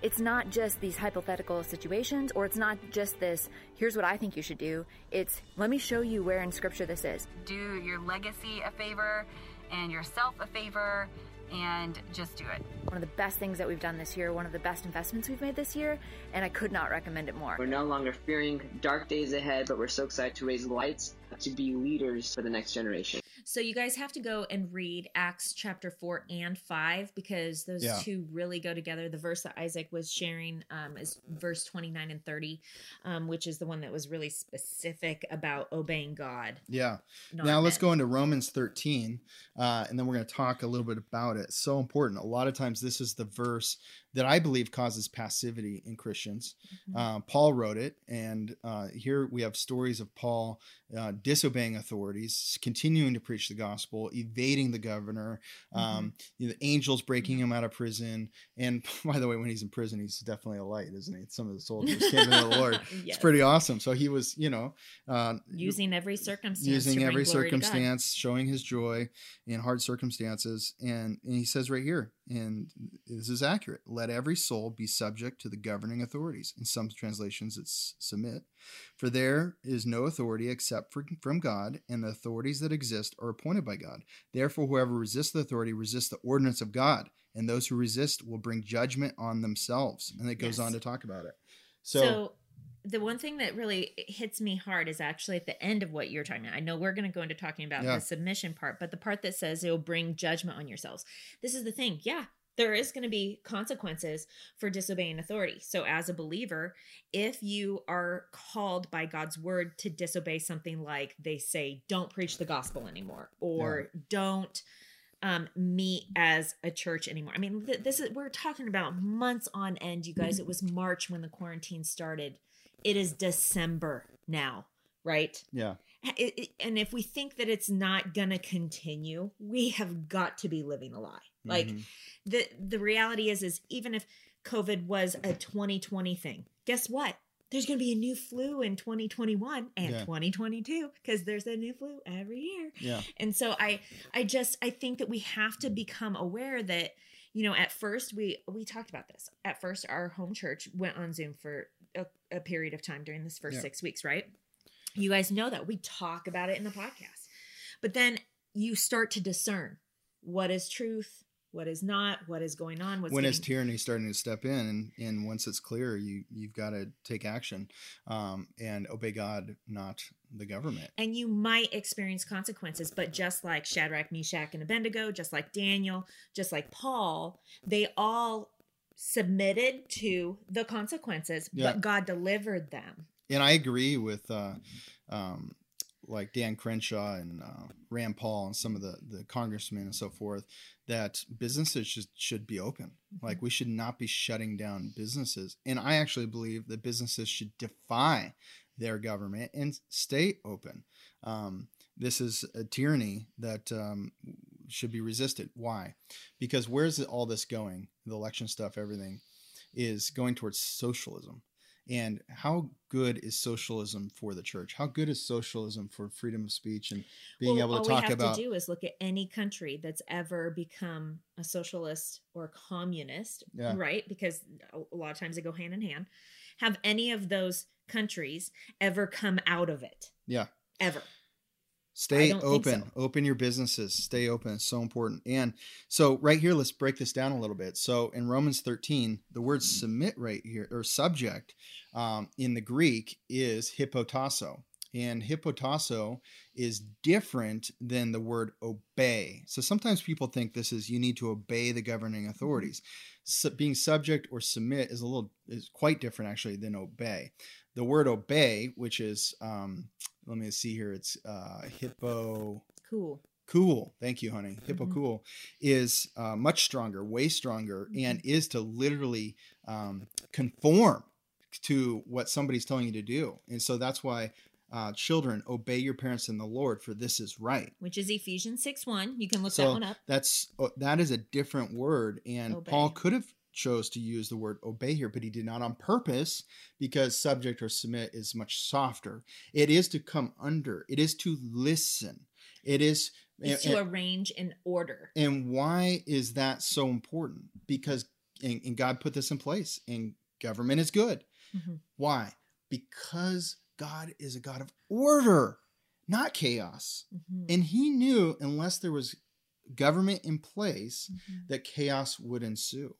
It's not just these hypothetical situations, or it's not just this, here's what I think you should do. It's, let me show you where in Scripture this is. Do your legacy a favor and yourself a favor and just do it. One of the best things that we've done this year, one of the best investments we've made this year, and I could not recommend it more. We're no longer fearing dark days ahead, but we're so excited to raise lights to be leaders for the next generation. So you guys have to go and read Acts chapter 4 and 5 because those yeah. two really go together. The verse that Isaac was sharing um, is verse 29 and 30, um, which is the one that was really specific about obeying God. Yeah. Now let's go into Romans 13, uh, and then we're going to talk a little bit about it. So important. A lot of times this is the verse that I believe causes passivity in Christians. Mm-hmm. Uh, Paul wrote it, and uh, here we have stories of Paul uh, disobeying authorities, continuing to preach the gospel, evading the governor, mm-hmm. um, you know, the angels breaking him out of prison. And [LAUGHS] by the way, when he's in prison, he's definitely a light, isn't he? Some of the soldiers came to the [LAUGHS] Lord. yes. It's pretty awesome. So he was, you know, uh, using every circumstance, using every circumstance, showing his joy in hard circumstances. And, and he says right here, and this is accurate let every soul be subject to the governing authorities in some translations it's submit for there is no authority except for, from god and the authorities that exist are appointed by god therefore whoever resists the authority resists the ordinance of god and those who resist will bring judgment on themselves and it goes yes. on to talk about it so, so the one thing that really hits me hard is actually at the end of what you're talking about. I know we're going to go into talking about yeah. the submission part, but the part that says it will bring judgment on yourselves. This is the thing. Yeah, there is going to be consequences for disobeying authority. So, as a believer, if you are called by God's word to disobey something like they say, don't preach the gospel anymore, or yeah. don't um, meet as a church anymore. I mean, th- this is we're talking about months on end, you guys. It was March when the quarantine started it is December now, right? Yeah. It, it, and if we think that it's not going to continue, we have got to be living a lie. Mm-hmm. Like the the reality is is even if COVID was a 2020 thing, guess what? There's going to be a new flu in 2021 and yeah. 2022 because there's a new flu every year. Yeah. And so I I just I think that we have to become aware that you know at first we we talked about this. At first our home church went on Zoom for a, a period of time during this first yeah. six weeks, right? You guys know that we talk about it in the podcast, but then you start to discern what is truth, what is not, what is going on. What's when getting... is tyranny starting to step in, and, and once it's clear, you you've got to take action um, and obey God, not the government. And you might experience consequences, but just like Shadrach, Meshach, and Abednego, just like Daniel, just like Paul, they all submitted to the consequences, yeah. but God delivered them. And I agree with uh, um, like Dan Crenshaw and uh, Rand Paul and some of the, the congressmen and so forth that businesses should, should be open. Mm-hmm. Like we should not be shutting down businesses. And I actually believe that businesses should defy their government and stay open. Um, this is a tyranny that um, should be resisted. Why? Because where's all this going? The election stuff, everything is going towards socialism. And how good is socialism for the church? How good is socialism for freedom of speech and being well, able to talk about? All we have to do is look at any country that's ever become a socialist or communist, yeah. right? Because a lot of times they go hand in hand. Have any of those countries ever come out of it? Yeah. Ever. Stay open. So. Open your businesses. Stay open. It's so important. And so right here, let's break this down a little bit. So in Romans 13, the word submit right here, or subject um, in the Greek is hypotasso. And hypotasso is different than the word obey. So sometimes people think this is you need to obey the governing mm-hmm. authorities. So being subject or submit is a little is quite different actually than obey. The word obey, which is um, let me see here. It's uh, hippo. Cool. Cool. Thank you, honey. Hippo mm-hmm. cool is uh, much stronger, way stronger, mm-hmm. and is to literally um, conform to what somebody's telling you to do. And so that's why uh, children obey your parents in the lord for this is right which is ephesians 6 1 you can look so that one up that's uh, that is a different word and obey. paul could have chose to use the word obey here, but he did not on purpose because subject or submit is much softer. It is to come under, it is to listen. It is it's and, to arrange in order. And why is that so important? Because and, and God put this in place, and government is good. Mm-hmm. Why? Because God is a God of order, not chaos. Mm-hmm. And he knew unless there was government in place mm-hmm. that chaos would ensue.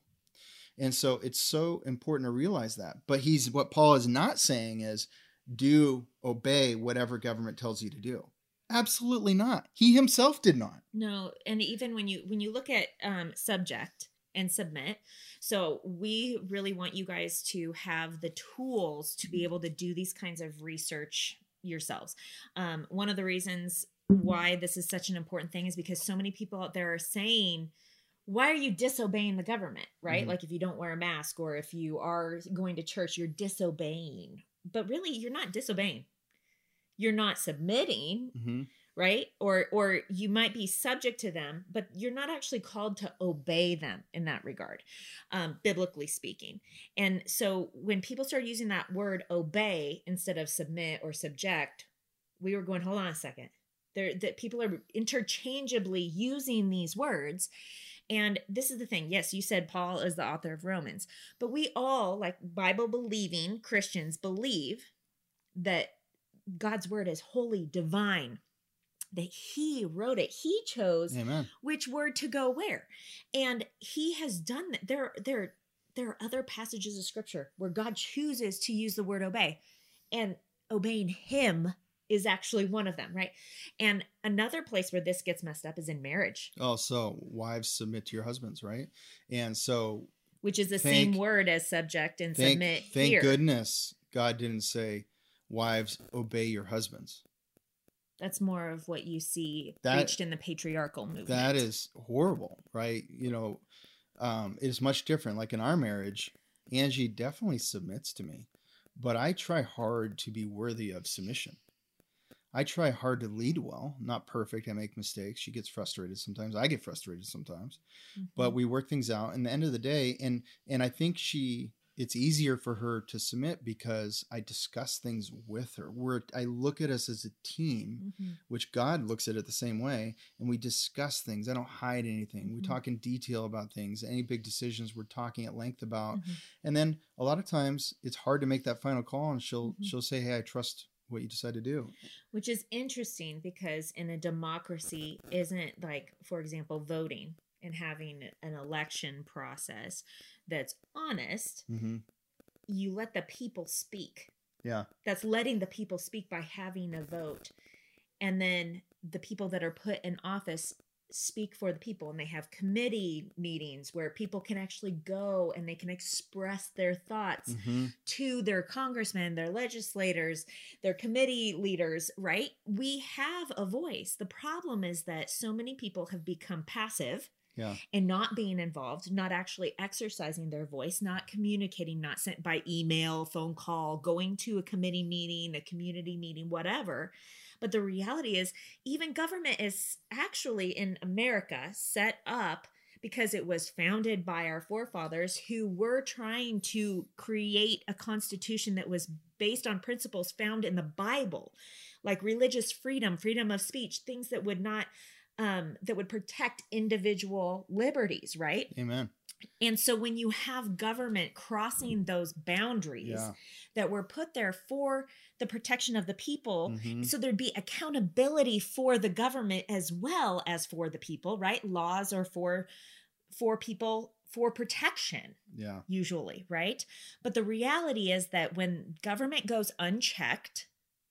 And so it's so important to realize that. But he's what Paul is not saying is do obey whatever government tells you to do. Absolutely not. He himself did not. No, and even when you when you look at um, subject and submit, so we really want you guys to have the tools to be able to do these kinds of research yourselves. Um, one of the reasons why this is such an important thing is because so many people out there are saying why are you disobeying the government right? Mm-hmm. like if you don't wear a mask or if you are going to church you're disobeying. But really you're not disobeying. You're not submitting mm-hmm. right? Or or you might be subject to them but you're not actually called to obey them in that regard um, biblically speaking. And so when people start using that word obey instead of submit or subject we were going hold on a second. There that people are interchangeably using these words and this is the thing. Yes, you said Paul is the author of Romans, but we all, like Bible believing Christians, believe that God's word is holy, divine, that he wrote it. He chose Amen. which word to go where. And he has done that. There, there, there are other passages of scripture where God chooses to use the word obey. And obeying him is actually one of them, right? And another place where this gets messed up is in marriage. Oh, so wives submit to your husbands, right? And so which is the thank, same word as subject and thank, submit. Thank here. goodness God didn't say wives obey your husbands. That's more of what you see that, preached in the patriarchal movement. That is horrible, right? You know, um, it is much different. Like in our marriage, Angie definitely submits to me, but I try hard to be worthy of submission. I try hard to lead well, not perfect. I make mistakes. She gets frustrated sometimes. I get frustrated sometimes. Mm-hmm. But we work things out. in the end of the day, and and I think she it's easier for her to submit because I discuss things with her. Where I look at us as a team, mm-hmm. which God looks at it the same way, and we discuss things. I don't hide anything. Mm-hmm. We talk in detail about things. Any big decisions we're talking at length about. Mm-hmm. And then a lot of times it's hard to make that final call and she'll mm-hmm. she'll say, "Hey, I trust what you decide to do. Which is interesting because in a democracy isn't like, for example, voting and having an election process that's honest. Mm-hmm. You let the people speak. Yeah. That's letting the people speak by having a vote. And then the people that are put in office speak for the people and they have committee meetings where people can actually go and they can express their thoughts mm-hmm. to their congressmen, their legislators, their committee leaders, right? We have a voice. The problem is that so many people have become passive. Yeah. And not being involved, not actually exercising their voice, not communicating, not sent by email, phone call, going to a committee meeting, a community meeting, whatever but the reality is, even government is actually in America set up because it was founded by our forefathers who were trying to create a constitution that was based on principles found in the Bible, like religious freedom, freedom of speech, things that would not um, that would protect individual liberties, right? Amen. And so when you have government crossing those boundaries yeah. that were put there for the protection of the people, mm-hmm. so there'd be accountability for the government as well as for the people, right? Laws are for for people for protection. Yeah. Usually, right? But the reality is that when government goes unchecked,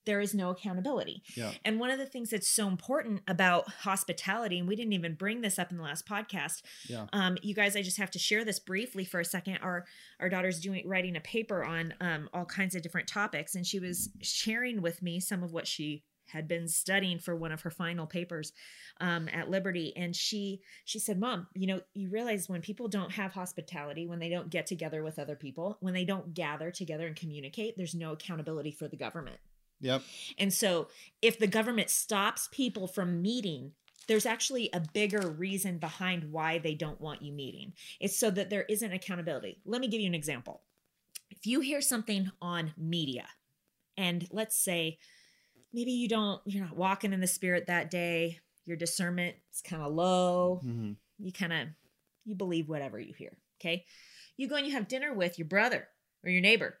there is no accountability. Yeah. And one of the things that's so important about hospitality, and we didn't even bring this up in the last podcast. Yeah. Um, you guys, I just have to share this briefly for a second. Our our daughter's doing writing a paper on um, all kinds of different topics, and she was sharing with me some of what she had been studying for one of her final papers um, at Liberty, and she she said, "Mom, you know, you realize when people don't have hospitality, when they don't get together with other people, when they don't gather together and communicate, there's no accountability for the government." Yep. And so if the government stops people from meeting, there's actually a bigger reason behind why they don't want you meeting. It's so that there isn't accountability. Let me give you an example. If you hear something on media, and let's say maybe you don't, you're not walking in the spirit that day, your discernment is kind of low, mm-hmm. you kind of you believe whatever you hear. Okay. You go and you have dinner with your brother or your neighbor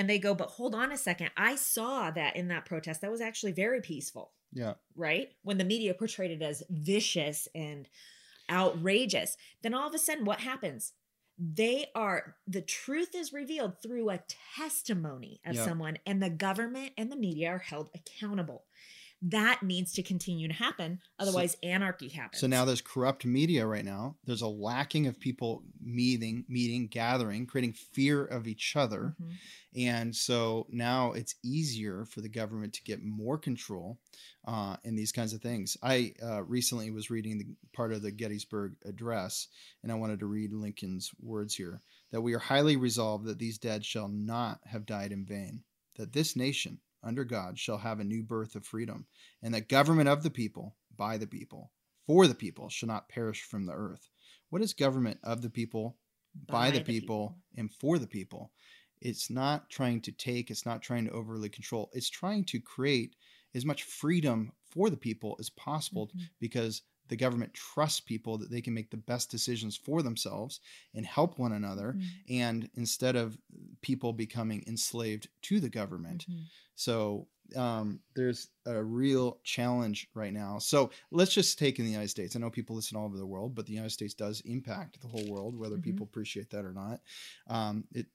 and they go, but hold on a second. I saw that in that protest. That was actually very peaceful. Yeah. Right? When the media portrayed it as vicious and outrageous. Then all of a sudden, what happens? They are, the truth is revealed through a testimony of yep. someone, and the government and the media are held accountable that needs to continue to happen otherwise so, anarchy happens. So now there's corrupt media right now. There's a lacking of people meeting meeting gathering creating fear of each other. Mm-hmm. and so now it's easier for the government to get more control uh, in these kinds of things. I uh, recently was reading the part of the gettysburg address and i wanted to read lincoln's words here that we are highly resolved that these dead shall not have died in vain that this nation under God shall have a new birth of freedom, and that government of the people, by the people, for the people, shall not perish from the earth. What is government of the people, by, by the, people, people, and for the people? It's not trying to take, it's not trying to overly control, it's trying to create as much freedom for the people as possible mm-hmm. because the government trusts people that they can make the best decisions for themselves and help one another mm-hmm. and instead of people becoming enslaved to the government mm-hmm. so um, there's a real challenge right now so let's just take in the united states i know people listen all over the world but the united states does impact the whole world whether mm-hmm. people appreciate that or not um, it's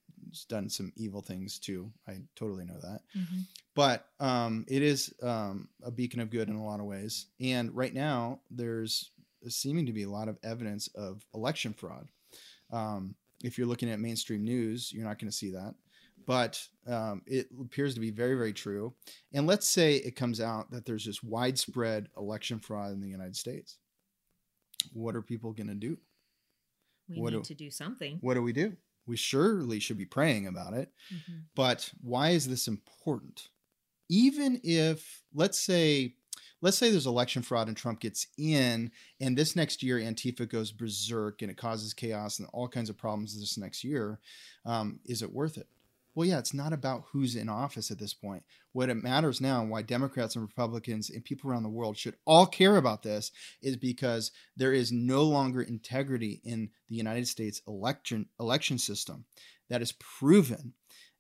done some evil things too i totally know that mm-hmm but um, it is um, a beacon of good in a lot of ways. And right now, there's seeming to be a lot of evidence of election fraud. Um, if you're looking at mainstream news, you're not going to see that. But um, it appears to be very, very true. And let's say it comes out that there's this widespread election fraud in the United States. What are people going to do? We what need do, to do something. What do we do? We surely should be praying about it. Mm-hmm. But why is this important? even if let's say let's say there's election fraud and Trump gets in, and this next year Antifa goes berserk and it causes chaos and all kinds of problems this next year, um, is it worth it? Well, yeah, it's not about who's in office at this point. What it matters now, and why Democrats and Republicans and people around the world should all care about this, is because there is no longer integrity in the United States election election system. That is proven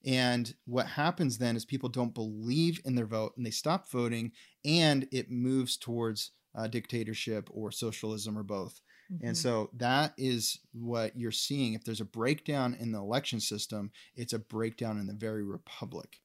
and what happens then is people don't believe in their vote and they stop voting, and it moves towards uh, dictatorship or socialism or both. Mm-hmm. And so that is what you're seeing. If there's a breakdown in the election system, it's a breakdown in the very republic.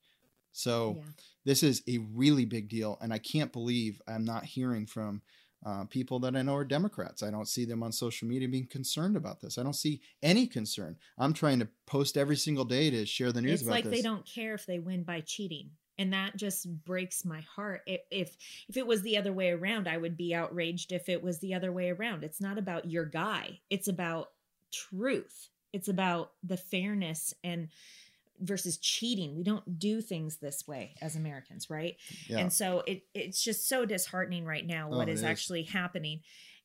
So yeah. this is a really big deal. And I can't believe I'm not hearing from uh, people that I know are Democrats. I don't see them on social media being concerned about this. I don't see any concern. I'm trying to post every single day to share the news it's about like this. they don't care if they win by cheating. And that just breaks my heart. If, if if it was the other way around, I would be outraged if it was the other way around. It's not about your guy. It's about truth. It's about the fairness and versus cheating. We don't do things this way as Americans, right? Yeah. And so it it's just so disheartening right now what oh, is, is actually happening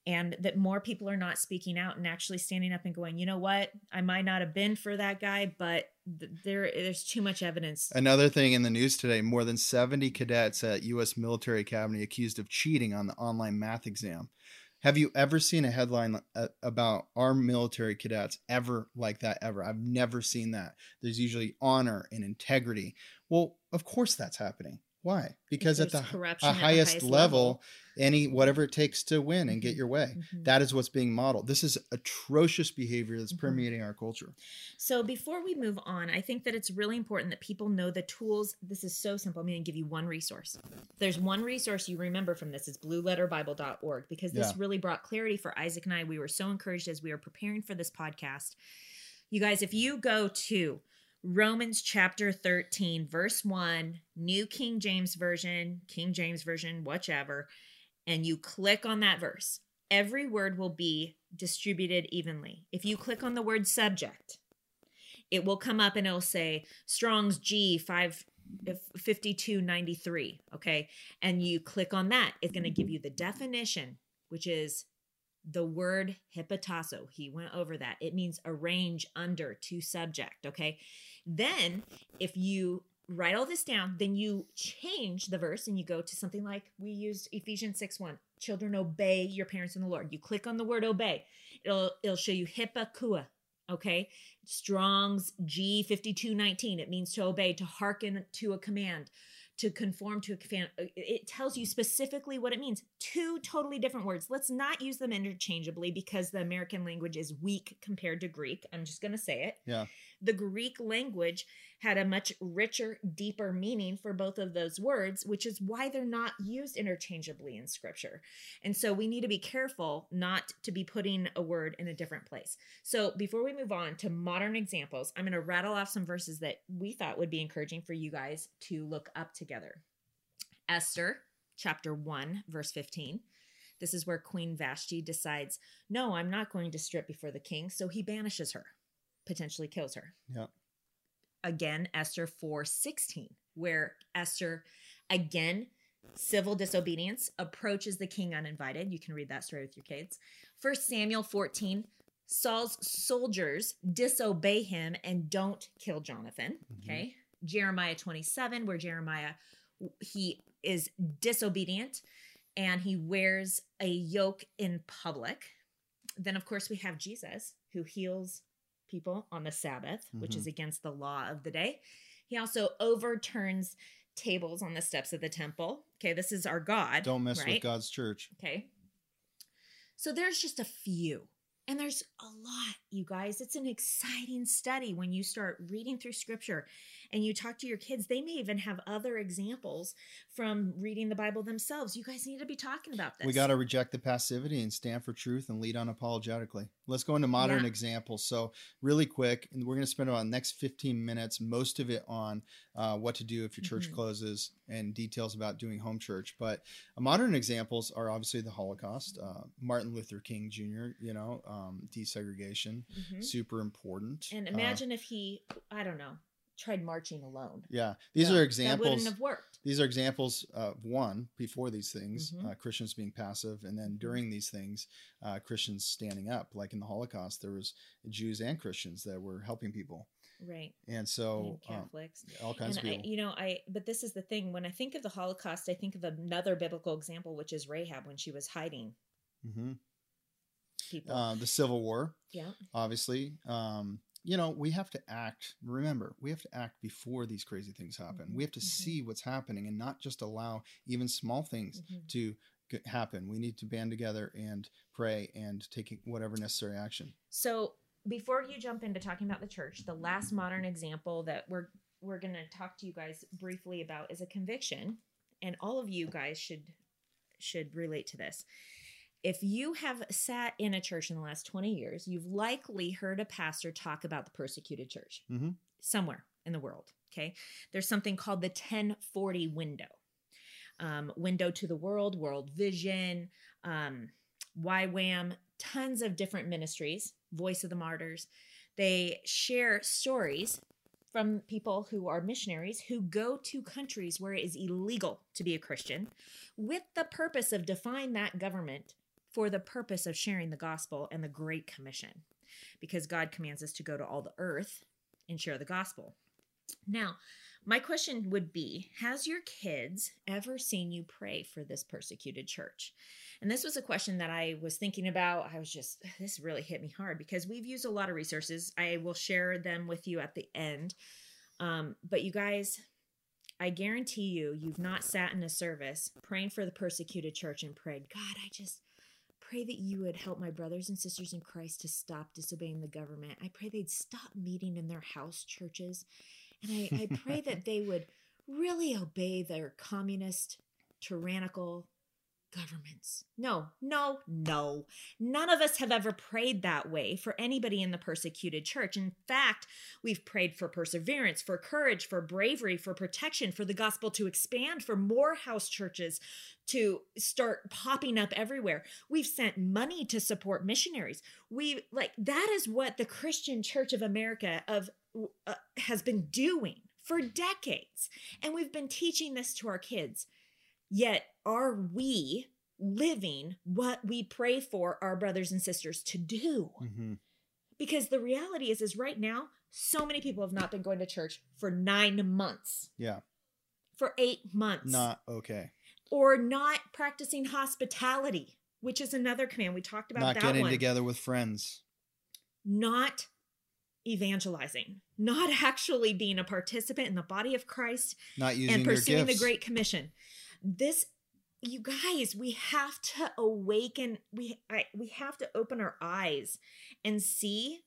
and that more people are not speaking out and actually standing up and going, "You know what? I might not have been for that guy, but there there's too much evidence." Another thing in the news today, more than 70 cadets at US Military Academy accused of cheating on the online math exam. Have you ever seen a headline uh, about our military cadets ever like that ever? I've never seen that. There's usually honor and integrity. Well, of course that's happening. Why? Because at the highest, highest, level, level, any whatever it takes to win and get mm-hmm. your way. Mm-hmm. That is what's being modeled. This is atrocious behavior that's mm-hmm. permeating our culture. So before we move on, I think that it's really important that people know the tools. This is so simple. I'm going to give you one resource. There's one resource you remember from this is blueletterbible.org because this yeah. really brought clarity for Isaac and I. We were so encouraged as we were preparing for this podcast. You guys, if you go to Romans chapter 13, verse 1, New King James Version, King James Version, whichever, and you click on that verse, every word will be distributed evenly. If you click on the word subject, it will come up and it'll say Strong's G 5 5293, okay? And you click on that, it's going to give you the definition, which is the word hypotasso. He went over that. It means arrange under to subject, okay? Then, if you write all this down, then you change the verse and you go to something like we used Ephesians 6 1. Children, obey your parents in the Lord. You click on the word obey, it'll it'll show you hippakua. Okay. Strong's G5219. It means to obey, to hearken to a command, to conform to a fan. Uh, it tells you specifically what it means. Two totally different words. Let's not use them interchangeably because the American language is weak compared to Greek. I'm just going to say it. Yeah. The Greek language had a much richer, deeper meaning for both of those words, which is why they're not used interchangeably in scripture. And so we need to be careful not to be putting a word in a different place. So before we move on to modern examples, I'm going to rattle off some verses that we thought would be encouraging for you guys to look up together. Esther chapter 1, verse 15. This is where Queen Vashti decides, No, I'm not going to strip before the king. So he banishes her, potentially kills her. Yeah again Esther 4:16 where Esther again civil disobedience approaches the king uninvited. You can read that story with your kids. First Samuel 14 Saul's soldiers disobey him and don't kill Jonathan. Mm-hmm. Okay. Jeremiah 27, where Jeremiah he is disobedient and he wears a yoke in public. Then, of course, we have Jesus who heals people on the Sabbath, mm-hmm. which is mm-hmm. against the law of the day. He also overturns tables on the steps of the temple. Okay, this is our God. Don't mess right? with God's church. Okay. So there's just a few. And there's a lot, you guys. It's an exciting study when you start reading through scripture and you talk to your kids. They may even have other examples from reading the Bible themselves. You guys need to be talking about this. We got to reject the passivity and stand for truth and lead unapologetically. Let's go into modern yeah. examples. So, really quick, and we're going to spend about the next 15 minutes, most of it on uh, what to do if your church mm-hmm. closes and details about doing home church. But uh, modern examples are obviously the Holocaust, uh, Martin Luther King Jr., you know, um, desegregation, mm-hmm. super important. And uh, imagine if he, I don't know, tried marching alone. Yeah, these yeah, are examples. That wouldn't have worked. These are examples of one before these things, mm-hmm. uh, Christians being passive, and then mm-hmm. during these things, uh, Christians standing up. Like in the Holocaust, there was Jews and Christians that were helping people. Right. And so and um, Catholics, um, all kinds and of people. I, you know, I but this is the thing. When I think of the Holocaust, I think of another biblical example, which is Rahab when she was hiding. Mm-hmm. People. Uh, the Civil War. Yeah. Obviously. Um, you know, we have to act. Remember, we have to act before these crazy things happen. Mm-hmm. We have to mm-hmm. see what's happening and not just allow even small things mm-hmm. to happen. We need to band together and pray and take whatever necessary action. So, before you jump into talking about the church, the last modern example that we're we're going to talk to you guys briefly about is a conviction, and all of you guys should should relate to this if you have sat in a church in the last 20 years, you've likely heard a pastor talk about the persecuted church mm-hmm. somewhere in the world. Okay. There's something called the 1040 window um, window to the world, world vision, um, YWAM, tons of different ministries, Voice of the Martyrs. They share stories from people who are missionaries who go to countries where it is illegal to be a Christian with the purpose of defying that government for the purpose of sharing the gospel and the Great Commission, because God commands us to go to all the earth and share the gospel. Now, my question would be Has your kids ever seen you pray for this persecuted church? And this was a question that I was thinking about. I was just, this really hit me hard because we've used a lot of resources. I will share them with you at the end. Um, but you guys, I guarantee you, you've not sat in a service praying for the persecuted church and prayed, God, I just, pray that you would help my brothers and sisters in Christ to stop disobeying the government. I pray they'd stop meeting in their house churches. And I, I pray that [LAUGHS] they would really obey their communist, tyrannical, governments. No, no, no. None of us have ever prayed that way for anybody in the persecuted church. In fact, we've prayed for perseverance, for courage, for bravery, for protection, for the gospel to expand, for more house churches to start popping up everywhere. We've sent money to support missionaries. We like that is what the Christian Church of America of uh, has been doing for decades. And we've been teaching this to our kids. Yet, are we living what we pray for our brothers and sisters to do? Mm-hmm. Because the reality is, is right now, so many people have not been going to church for nine months. Yeah. For eight months. Not okay. Or not practicing hospitality, which is another command. We talked about not getting one. together with friends. Not evangelizing, not [LAUGHS] actually being a participant in the body of Christ, not using and pursuing the Great Commission. This, you guys, we have to awaken. We I, we have to open our eyes and see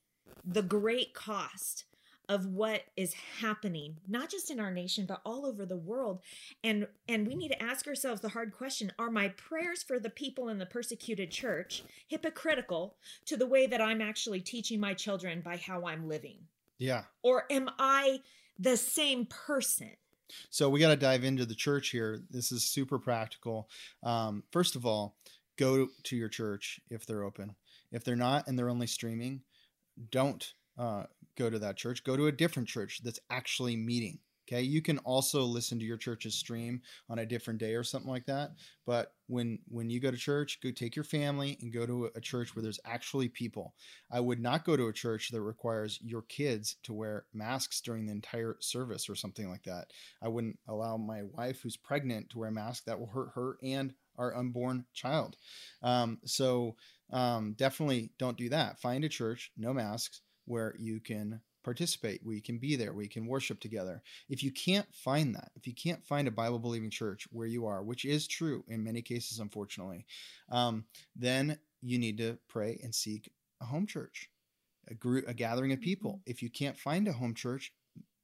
the great cost of what is happening not just in our nation but all over the world. And and we need to ask ourselves the hard question are my prayers for the people in the persecuted church hypocritical to the way that i'm actually teaching my children by how i'm living? Yeah. Or am i the same person so we got to dive into the church here this is super practical um, first of all go to your church if they're open if they're not and they're only streaming don't uh, go to that church. Go to a different church that's actually meeting. Okay. You can also listen to your church's stream on a different day or something like that. But when when you go to church, go take your family and go to a church where there's actually people. I would not go to a church that requires your kids to wear masks during the entire service or something like that. I wouldn't allow my wife who's pregnant to wear a mask. That will hurt her and our unborn child. Um, so um, definitely don't do that. Find a church, no masks where you can participate, where you can be there, where you can worship together. If you can't find that, if you can't find a Bible believing church where you are, which is true in many cases, unfortunately, um, then you need to pray and seek a home church, a group, a gathering of people. Mm-hmm. If you can't find a home church,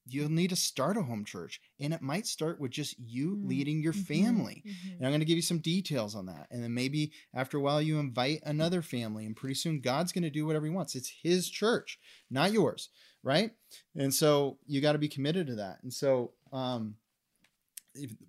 you'll need to start a home church and it might start with just you mm-hmm. leading your mm-hmm. family mm-hmm. and i'm going to give you some details on that and then maybe after a while you invite another family and pretty soon god's going to do whatever he wants it's his church not yours right and so you got to be committed to that and so um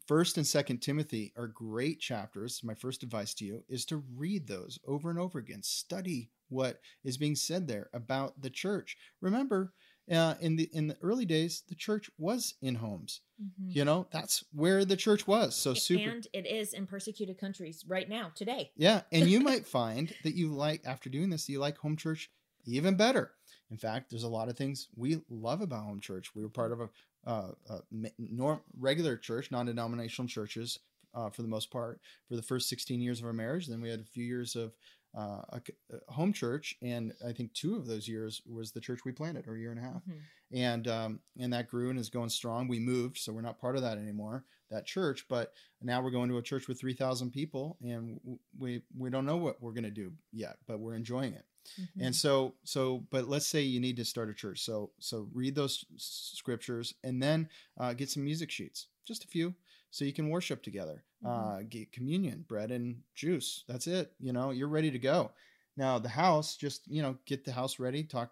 first and second timothy are great chapters my first advice to you is to read those over and over again study what is being said there about the church remember uh, in the in the early days, the church was in homes. Mm-hmm. You know, that's where the church was. So super, and it is in persecuted countries right now today. Yeah, and you [LAUGHS] might find that you like after doing this, you like home church even better. In fact, there's a lot of things we love about home church. We were part of a, uh, a norm, regular church, non-denominational churches uh, for the most part for the first 16 years of our marriage. Then we had a few years of uh, a, a, home church, and I think two of those years was the church we planted, or a year and a half, mm-hmm. and um, and that grew and is going strong. We moved, so we're not part of that anymore, that church. But now we're going to a church with three thousand people, and we we don't know what we're going to do yet, but we're enjoying it. Mm-hmm. And so so, but let's say you need to start a church, so so read those scriptures, and then uh, get some music sheets, just a few so you can worship together. Mm-hmm. Uh, get communion, bread and juice. That's it. You know, you're ready to go. Now the house, just you know, get the house ready. Talk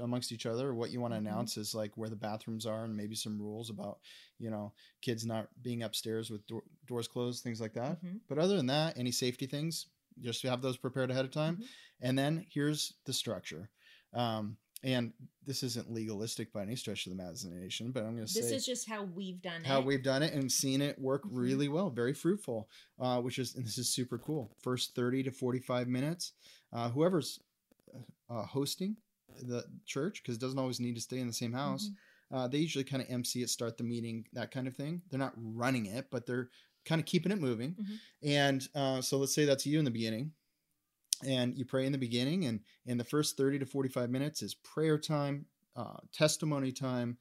amongst each other. What you want to mm-hmm. announce is like where the bathrooms are, and maybe some rules about you know kids not being upstairs with do- doors closed, things like that. Mm-hmm. But other than that, any safety things, just have those prepared ahead of time. Mm-hmm. And then here's the structure. Um, and this isn't legalistic by any stretch of the imagination, but I'm going to say this is just how we've done how it. How we've done it and seen it work mm-hmm. really well, very fruitful, uh, which is and this is super cool. First 30 to 45 minutes, uh, whoever's uh, uh hosting the church because it doesn't always need to stay in the same house. Mm-hmm. Uh, they usually kind of MC it, start the meeting, that kind of thing. They're not running it, but they're kind of keeping it moving. Mm-hmm. And uh, so let's say that's you in the beginning and you pray in the beginning and in the first 30 to 45 minutes is prayer time uh, testimony time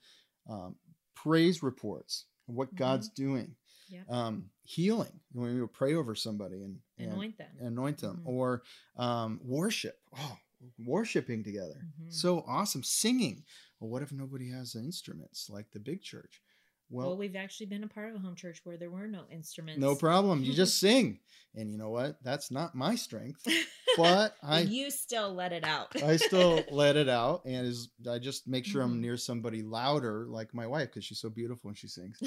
um, praise reports what mm-hmm. god's doing yeah. um, healing when we pray over somebody and, and anoint them anoint them mm-hmm. or um, worship oh worshiping together mm-hmm. so awesome singing well what if nobody has instruments like the big church well, well, we've actually been a part of a home church where there were no instruments. No problem. You just [LAUGHS] sing. And you know what? That's not my strength. But [LAUGHS] I You still let it out. I still [LAUGHS] let it out and is I just make sure mm-hmm. I'm near somebody louder like my wife cuz she's so beautiful when she sings.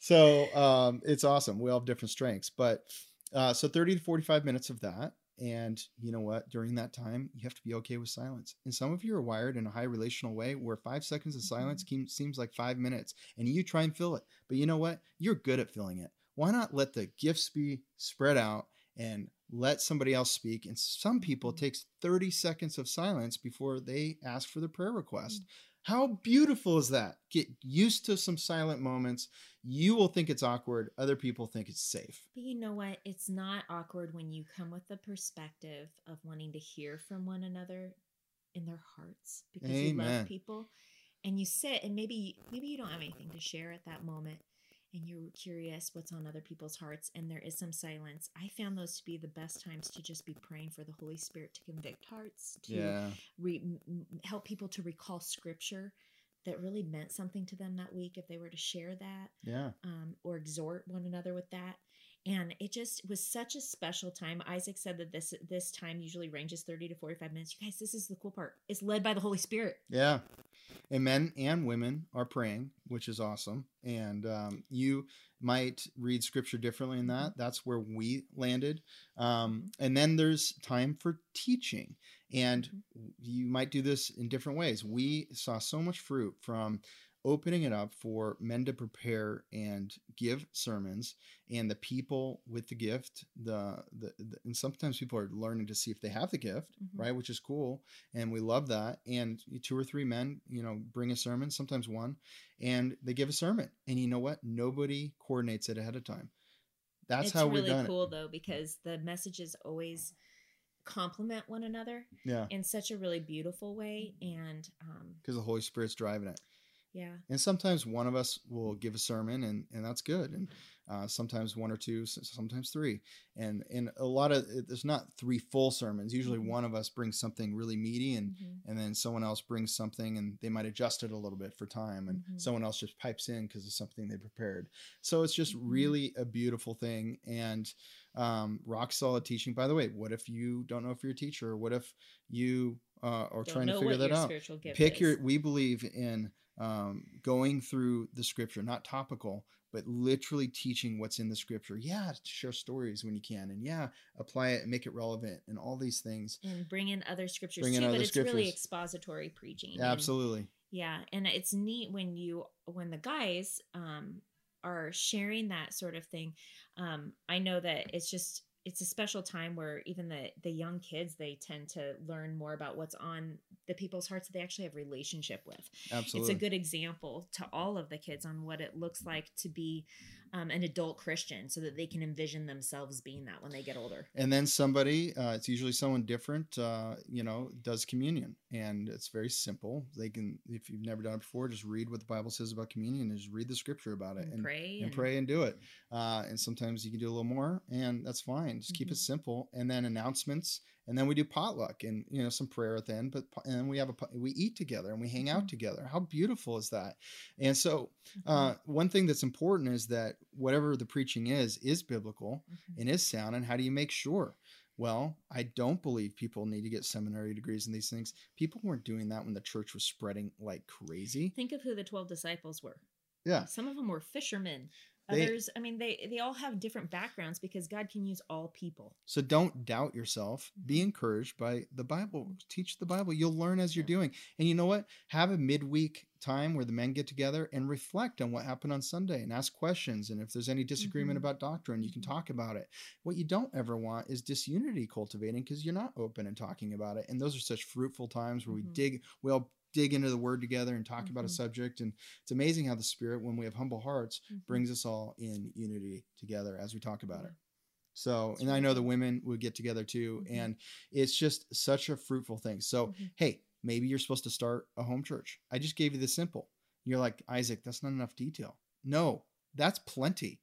so, um it's awesome. We all have different strengths, but uh so 30 to 45 minutes of that and you know what? During that time, you have to be okay with silence. And some of you are wired in a high relational way where five seconds of silence mm-hmm. seems like five minutes, and you try and fill it. But you know what? You're good at filling it. Why not let the gifts be spread out and let somebody else speak? And some people mm-hmm. takes 30 seconds of silence before they ask for the prayer request. Mm-hmm. How beautiful is that? Get used to some silent moments. You will think it's awkward. Other people think it's safe. But you know what? It's not awkward when you come with the perspective of wanting to hear from one another in their hearts because Amen. you love people and you sit and maybe maybe you don't have anything to share at that moment and you're curious what's on other people's hearts and there is some silence i found those to be the best times to just be praying for the holy spirit to convict hearts to yeah. re- help people to recall scripture that really meant something to them that week if they were to share that yeah. um, or exhort one another with that. And it just was such a special time. Isaac said that this this time usually ranges 30 to 45 minutes. You guys this is the cool part. It's led by the holy spirit. Yeah and men and women are praying which is awesome. And um, you might read scripture differently in that. That's where we landed. Um, and then there's time for teaching. And mm-hmm. you might do this in different ways. We saw so much fruit from opening it up for men to prepare and give sermons and the people with the gift the, the, the and sometimes people are learning to see if they have the gift mm-hmm. right which is cool and we love that and two or three men you know bring a sermon sometimes one and they give a sermon and you know what? Nobody coordinates it ahead of time. That's how it's how really we're cool though because the messages always complement one another yeah. in such a really beautiful way and because um, the holy spirit's driving it yeah. And sometimes one of us will give a sermon and, and that's good. And uh, sometimes one or two, sometimes three. And in a lot of, there's not three full sermons. Usually mm-hmm. one of us brings something really meaty and, mm-hmm. and then someone else brings something and they might adjust it a little bit for time. And mm-hmm. someone else just pipes in because of something they prepared. So it's just mm-hmm. really a beautiful thing. And um, rock solid teaching. By the way, what if you don't know if you're a teacher? What if you uh, are don't trying to figure that out? Pick is. your, we believe in um, going through the scripture, not topical, but literally teaching what's in the scripture. Yeah, share stories when you can, and yeah, apply it and make it relevant, and all these things. And bring in other scriptures bring too, but it's scriptures. really expository preaching. Yeah, Absolutely. And, yeah, and it's neat when you when the guys um, are sharing that sort of thing. Um, I know that it's just it's a special time where even the the young kids they tend to learn more about what's on the people's hearts that they actually have relationship with. Absolutely it's a good example to all of the kids on what it looks like to be um, an adult Christian so that they can envision themselves being that when they get older. And then somebody, uh, it's usually someone different, uh, you know, does communion. And it's very simple. They can, if you've never done it before, just read what the Bible says about communion and just read the scripture about it and, and pray and, and, pray and do it. Uh, and sometimes you can do a little more, and that's fine. Just mm-hmm. keep it mm-hmm. simple. And then announcements and then we do potluck and you know some prayer at the end but and we have a we eat together and we hang out mm-hmm. together. How beautiful is that? And so uh, mm-hmm. one thing that's important is that whatever the preaching is is biblical mm-hmm. and is sound and how do you make sure? Well i don't believe people need to get seminary degrees in these things. People weren't doing that when the church was spreading like crazy. Think of who the 12 disciples were. Yeah. Some of them were fishermen Others, they, I mean, they they all have different backgrounds because God can use all people. So don't doubt yourself. Be mm-hmm. encouraged by the Bible. Teach the Bible. You'll learn as you're yeah. doing. And you know what? Have a midweek time where the men get together and reflect on what happened on Sunday and ask questions. And if there's any disagreement mm-hmm. about doctrine, you can mm-hmm. talk about it. What you don't ever want is disunity cultivating because you're not open and talking about it. And those are such fruitful times where mm-hmm. we dig, we all dig into the word together and talk mm-hmm. about a mm-hmm. subject. And it's amazing how the Spirit, when we have humble hearts, mm-hmm. brings us all in unity together as we talk about it. So, and I know the women would get together too. Mm-hmm. And it's just such a fruitful thing. So, mm-hmm. hey, maybe you're supposed to start a home church. I just gave you the simple. You're like, Isaac, that's not enough detail. No, that's plenty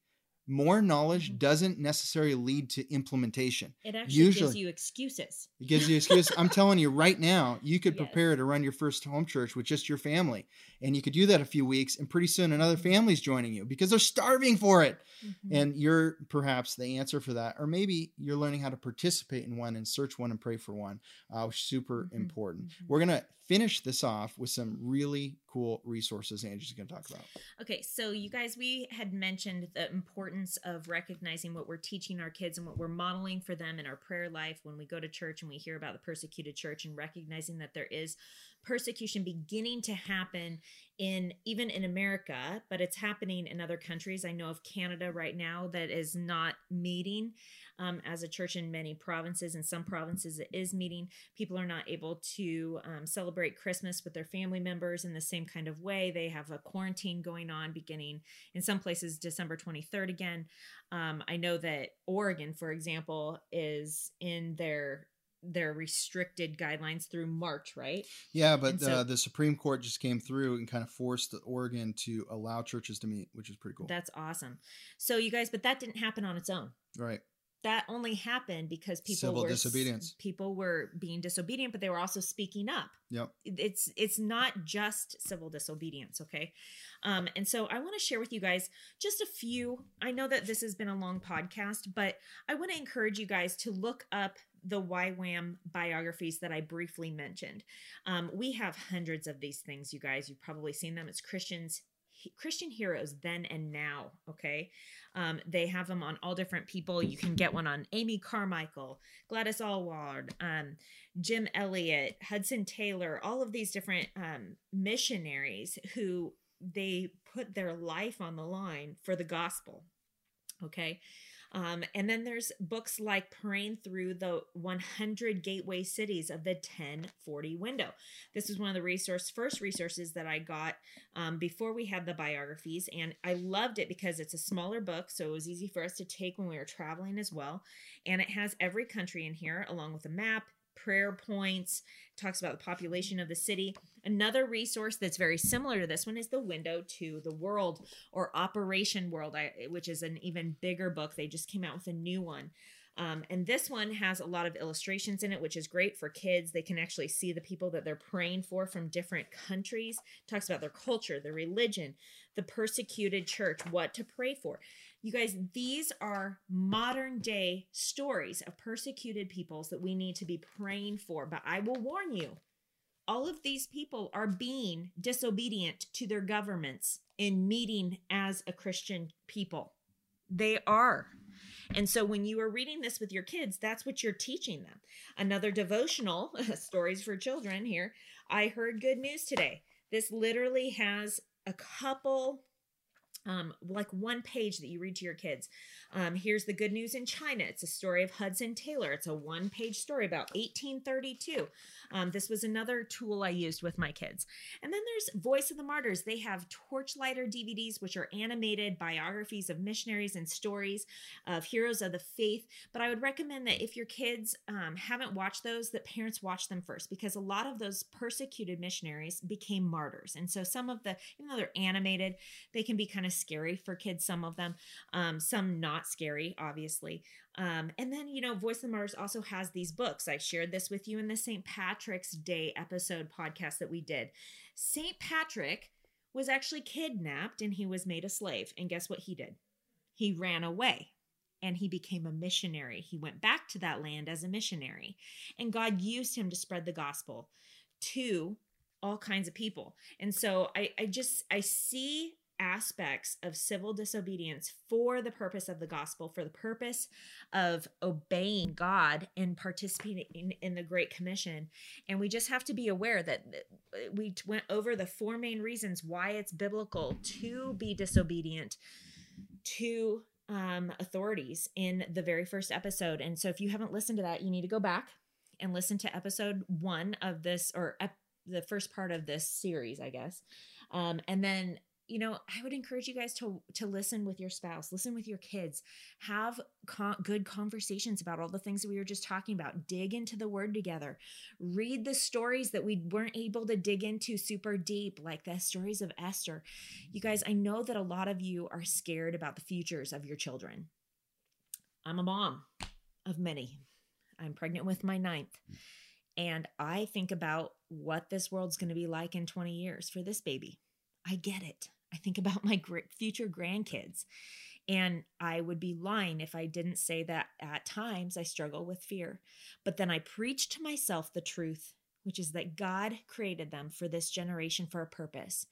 more knowledge mm-hmm. doesn't necessarily lead to implementation. It actually Usually, gives you excuses. It gives you excuses. I'm [LAUGHS] telling you right now, you could yes. prepare to run your first home church with just your family. And you could do that a few weeks, and pretty soon another mm-hmm. family's joining you because they're starving for it. Mm-hmm. And you're perhaps the answer for that. Or maybe you're learning how to participate in one and search one and pray for one, uh, which is super mm-hmm. important. Mm-hmm. We're going to finish this off with some really cool resources Angie's going to talk about. Okay, so you guys, we had mentioned the importance of recognizing what we're teaching our kids and what we're modeling for them in our prayer life when we go to church and we hear about the persecuted church and recognizing that there is persecution beginning to happen in even in America, but it's happening in other countries. I know of Canada right now that is not meeting um, as a church in many provinces. In some provinces, it is meeting. People are not able to um, celebrate Christmas with their family members in the same kind of way. They have a quarantine going on beginning in some places December 23rd again. Um, I know that Oregon, for example, is in their their restricted guidelines through March, right? Yeah, but so, uh, the Supreme Court just came through and kind of forced Oregon to allow churches to meet, which is pretty cool. That's awesome. So you guys, but that didn't happen on its own. Right that only happened because people Civil were disobedience. People were being disobedient, but they were also speaking up. Yep. It's it's not just civil disobedience, okay? Um, and so I want to share with you guys just a few. I know that this has been a long podcast, but I want to encourage you guys to look up the YWAM biographies that I briefly mentioned. Um, we have hundreds of these things, you guys. You've probably seen them. It's Christians Christian heroes then and now. Okay. Um, they have them on all different people. You can get one on Amy Carmichael, Gladys Aylward, um, Jim Elliot, Hudson Taylor, all of these different um, missionaries who they put their life on the line for the gospel. Okay. Um, and then there's books like Praying Through the 100 Gateway Cities of the 1040 Window. This is one of the resource first resources that I got um, before we had the biographies, and I loved it because it's a smaller book, so it was easy for us to take when we were traveling as well. And it has every country in here, along with a map, prayer points, talks about the population of the city. Another resource that's very similar to this one is the window to the world or Operation World, which is an even bigger book. They just came out with a new one. Um, and this one has a lot of illustrations in it, which is great for kids. They can actually see the people that they're praying for from different countries. talks about their culture, their religion, the persecuted church, what to pray for. You guys, these are modern day stories of persecuted peoples that we need to be praying for. But I will warn you, all of these people are being disobedient to their governments in meeting as a Christian people. They are. And so when you are reading this with your kids, that's what you're teaching them. Another devotional, [LAUGHS] stories for children here. I heard good news today. This literally has a couple um, like one page that you read to your kids. Um, here's the good news in China. It's a story of Hudson Taylor. It's a one page story about 1832. Um, this was another tool I used with my kids. And then there's Voice of the Martyrs. They have Torchlighter DVDs, which are animated biographies of missionaries and stories of heroes of the faith. But I would recommend that if your kids um, haven't watched those, that parents watch them first because a lot of those persecuted missionaries became martyrs. And so some of the, even though they're animated, they can be kind of scary for kids, some of them, um, some not scary, obviously. Um, and then, you know, Voice of the Martyrs also has these books. I shared this with you in the St. Patrick's Day episode podcast that we did. St. Patrick was actually kidnapped and he was made a slave. And guess what he did? He ran away and he became a missionary. He went back to that land as a missionary. And God used him to spread the gospel to all kinds of people. And so I, I just I see aspects of civil disobedience for the purpose of the gospel, for the purpose of obeying God and participating in, the Great Commission. And we just have to be aware that we went over the four main reasons why it's biblical to be disobedient to um, authorities in the very first episode. And so if you haven't listened to that, you need to go back and listen to episode one of this or the first part of this series, I guess. Um, and then you know i would encourage you guys to to listen with your spouse listen with your kids have co- good conversations about all the things that we were just talking about. Dig into the word together. Read the stories that we weren't able to dig into super deep like the stories of esther. You guys i know that a lot of you are scared about the futures of your children. I'm a mom of many. I'm pregnant with my ninth. And i think about what this world's going to be like in 20 years for this baby. I get it. I think about [LAUGHS] my future grandkids. And I would be lying if I didn't say that at times I struggle with fear. But then I preach to myself the truth, which is that God created them for this generation for a purpose.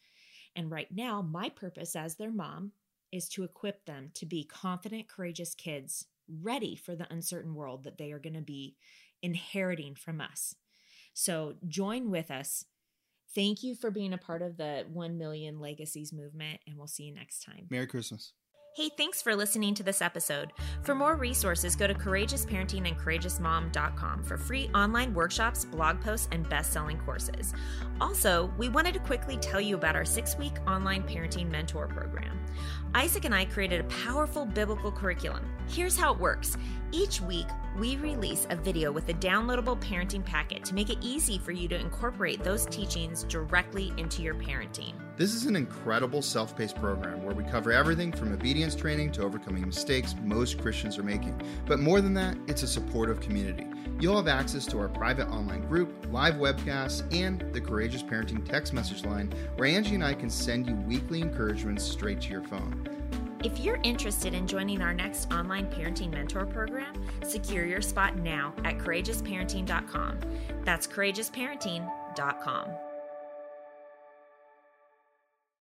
And right now, my purpose as their mom is to equip them to be confident, courageous kids ready for the uncertain world that they are going to be inheriting from us. So join with us Thank you for being a part of the 1 million legacies movement, and we'll see you next time. Merry Christmas. Hey, thanks for listening to this episode. For more resources, go to courageousparenting and courageousmom.com for free online workshops, blog posts, and best selling courses. Also, we wanted to quickly tell you about our six week online parenting mentor program. Isaac and I created a powerful biblical curriculum. Here's how it works each week, we release a video with a downloadable parenting packet to make it easy for you to incorporate those teachings directly into your parenting. This is an incredible self paced program where we cover everything from obedience training to overcoming mistakes most Christians are making. But more than that, it's a supportive community. You'll have access to our private online group, live webcasts, and the Courageous Parenting text message line where Angie and I can send you weekly encouragements straight to your phone. If you're interested in joining our next online parenting mentor program, secure your spot now at courageousparenting.com. That's courageousparenting.com.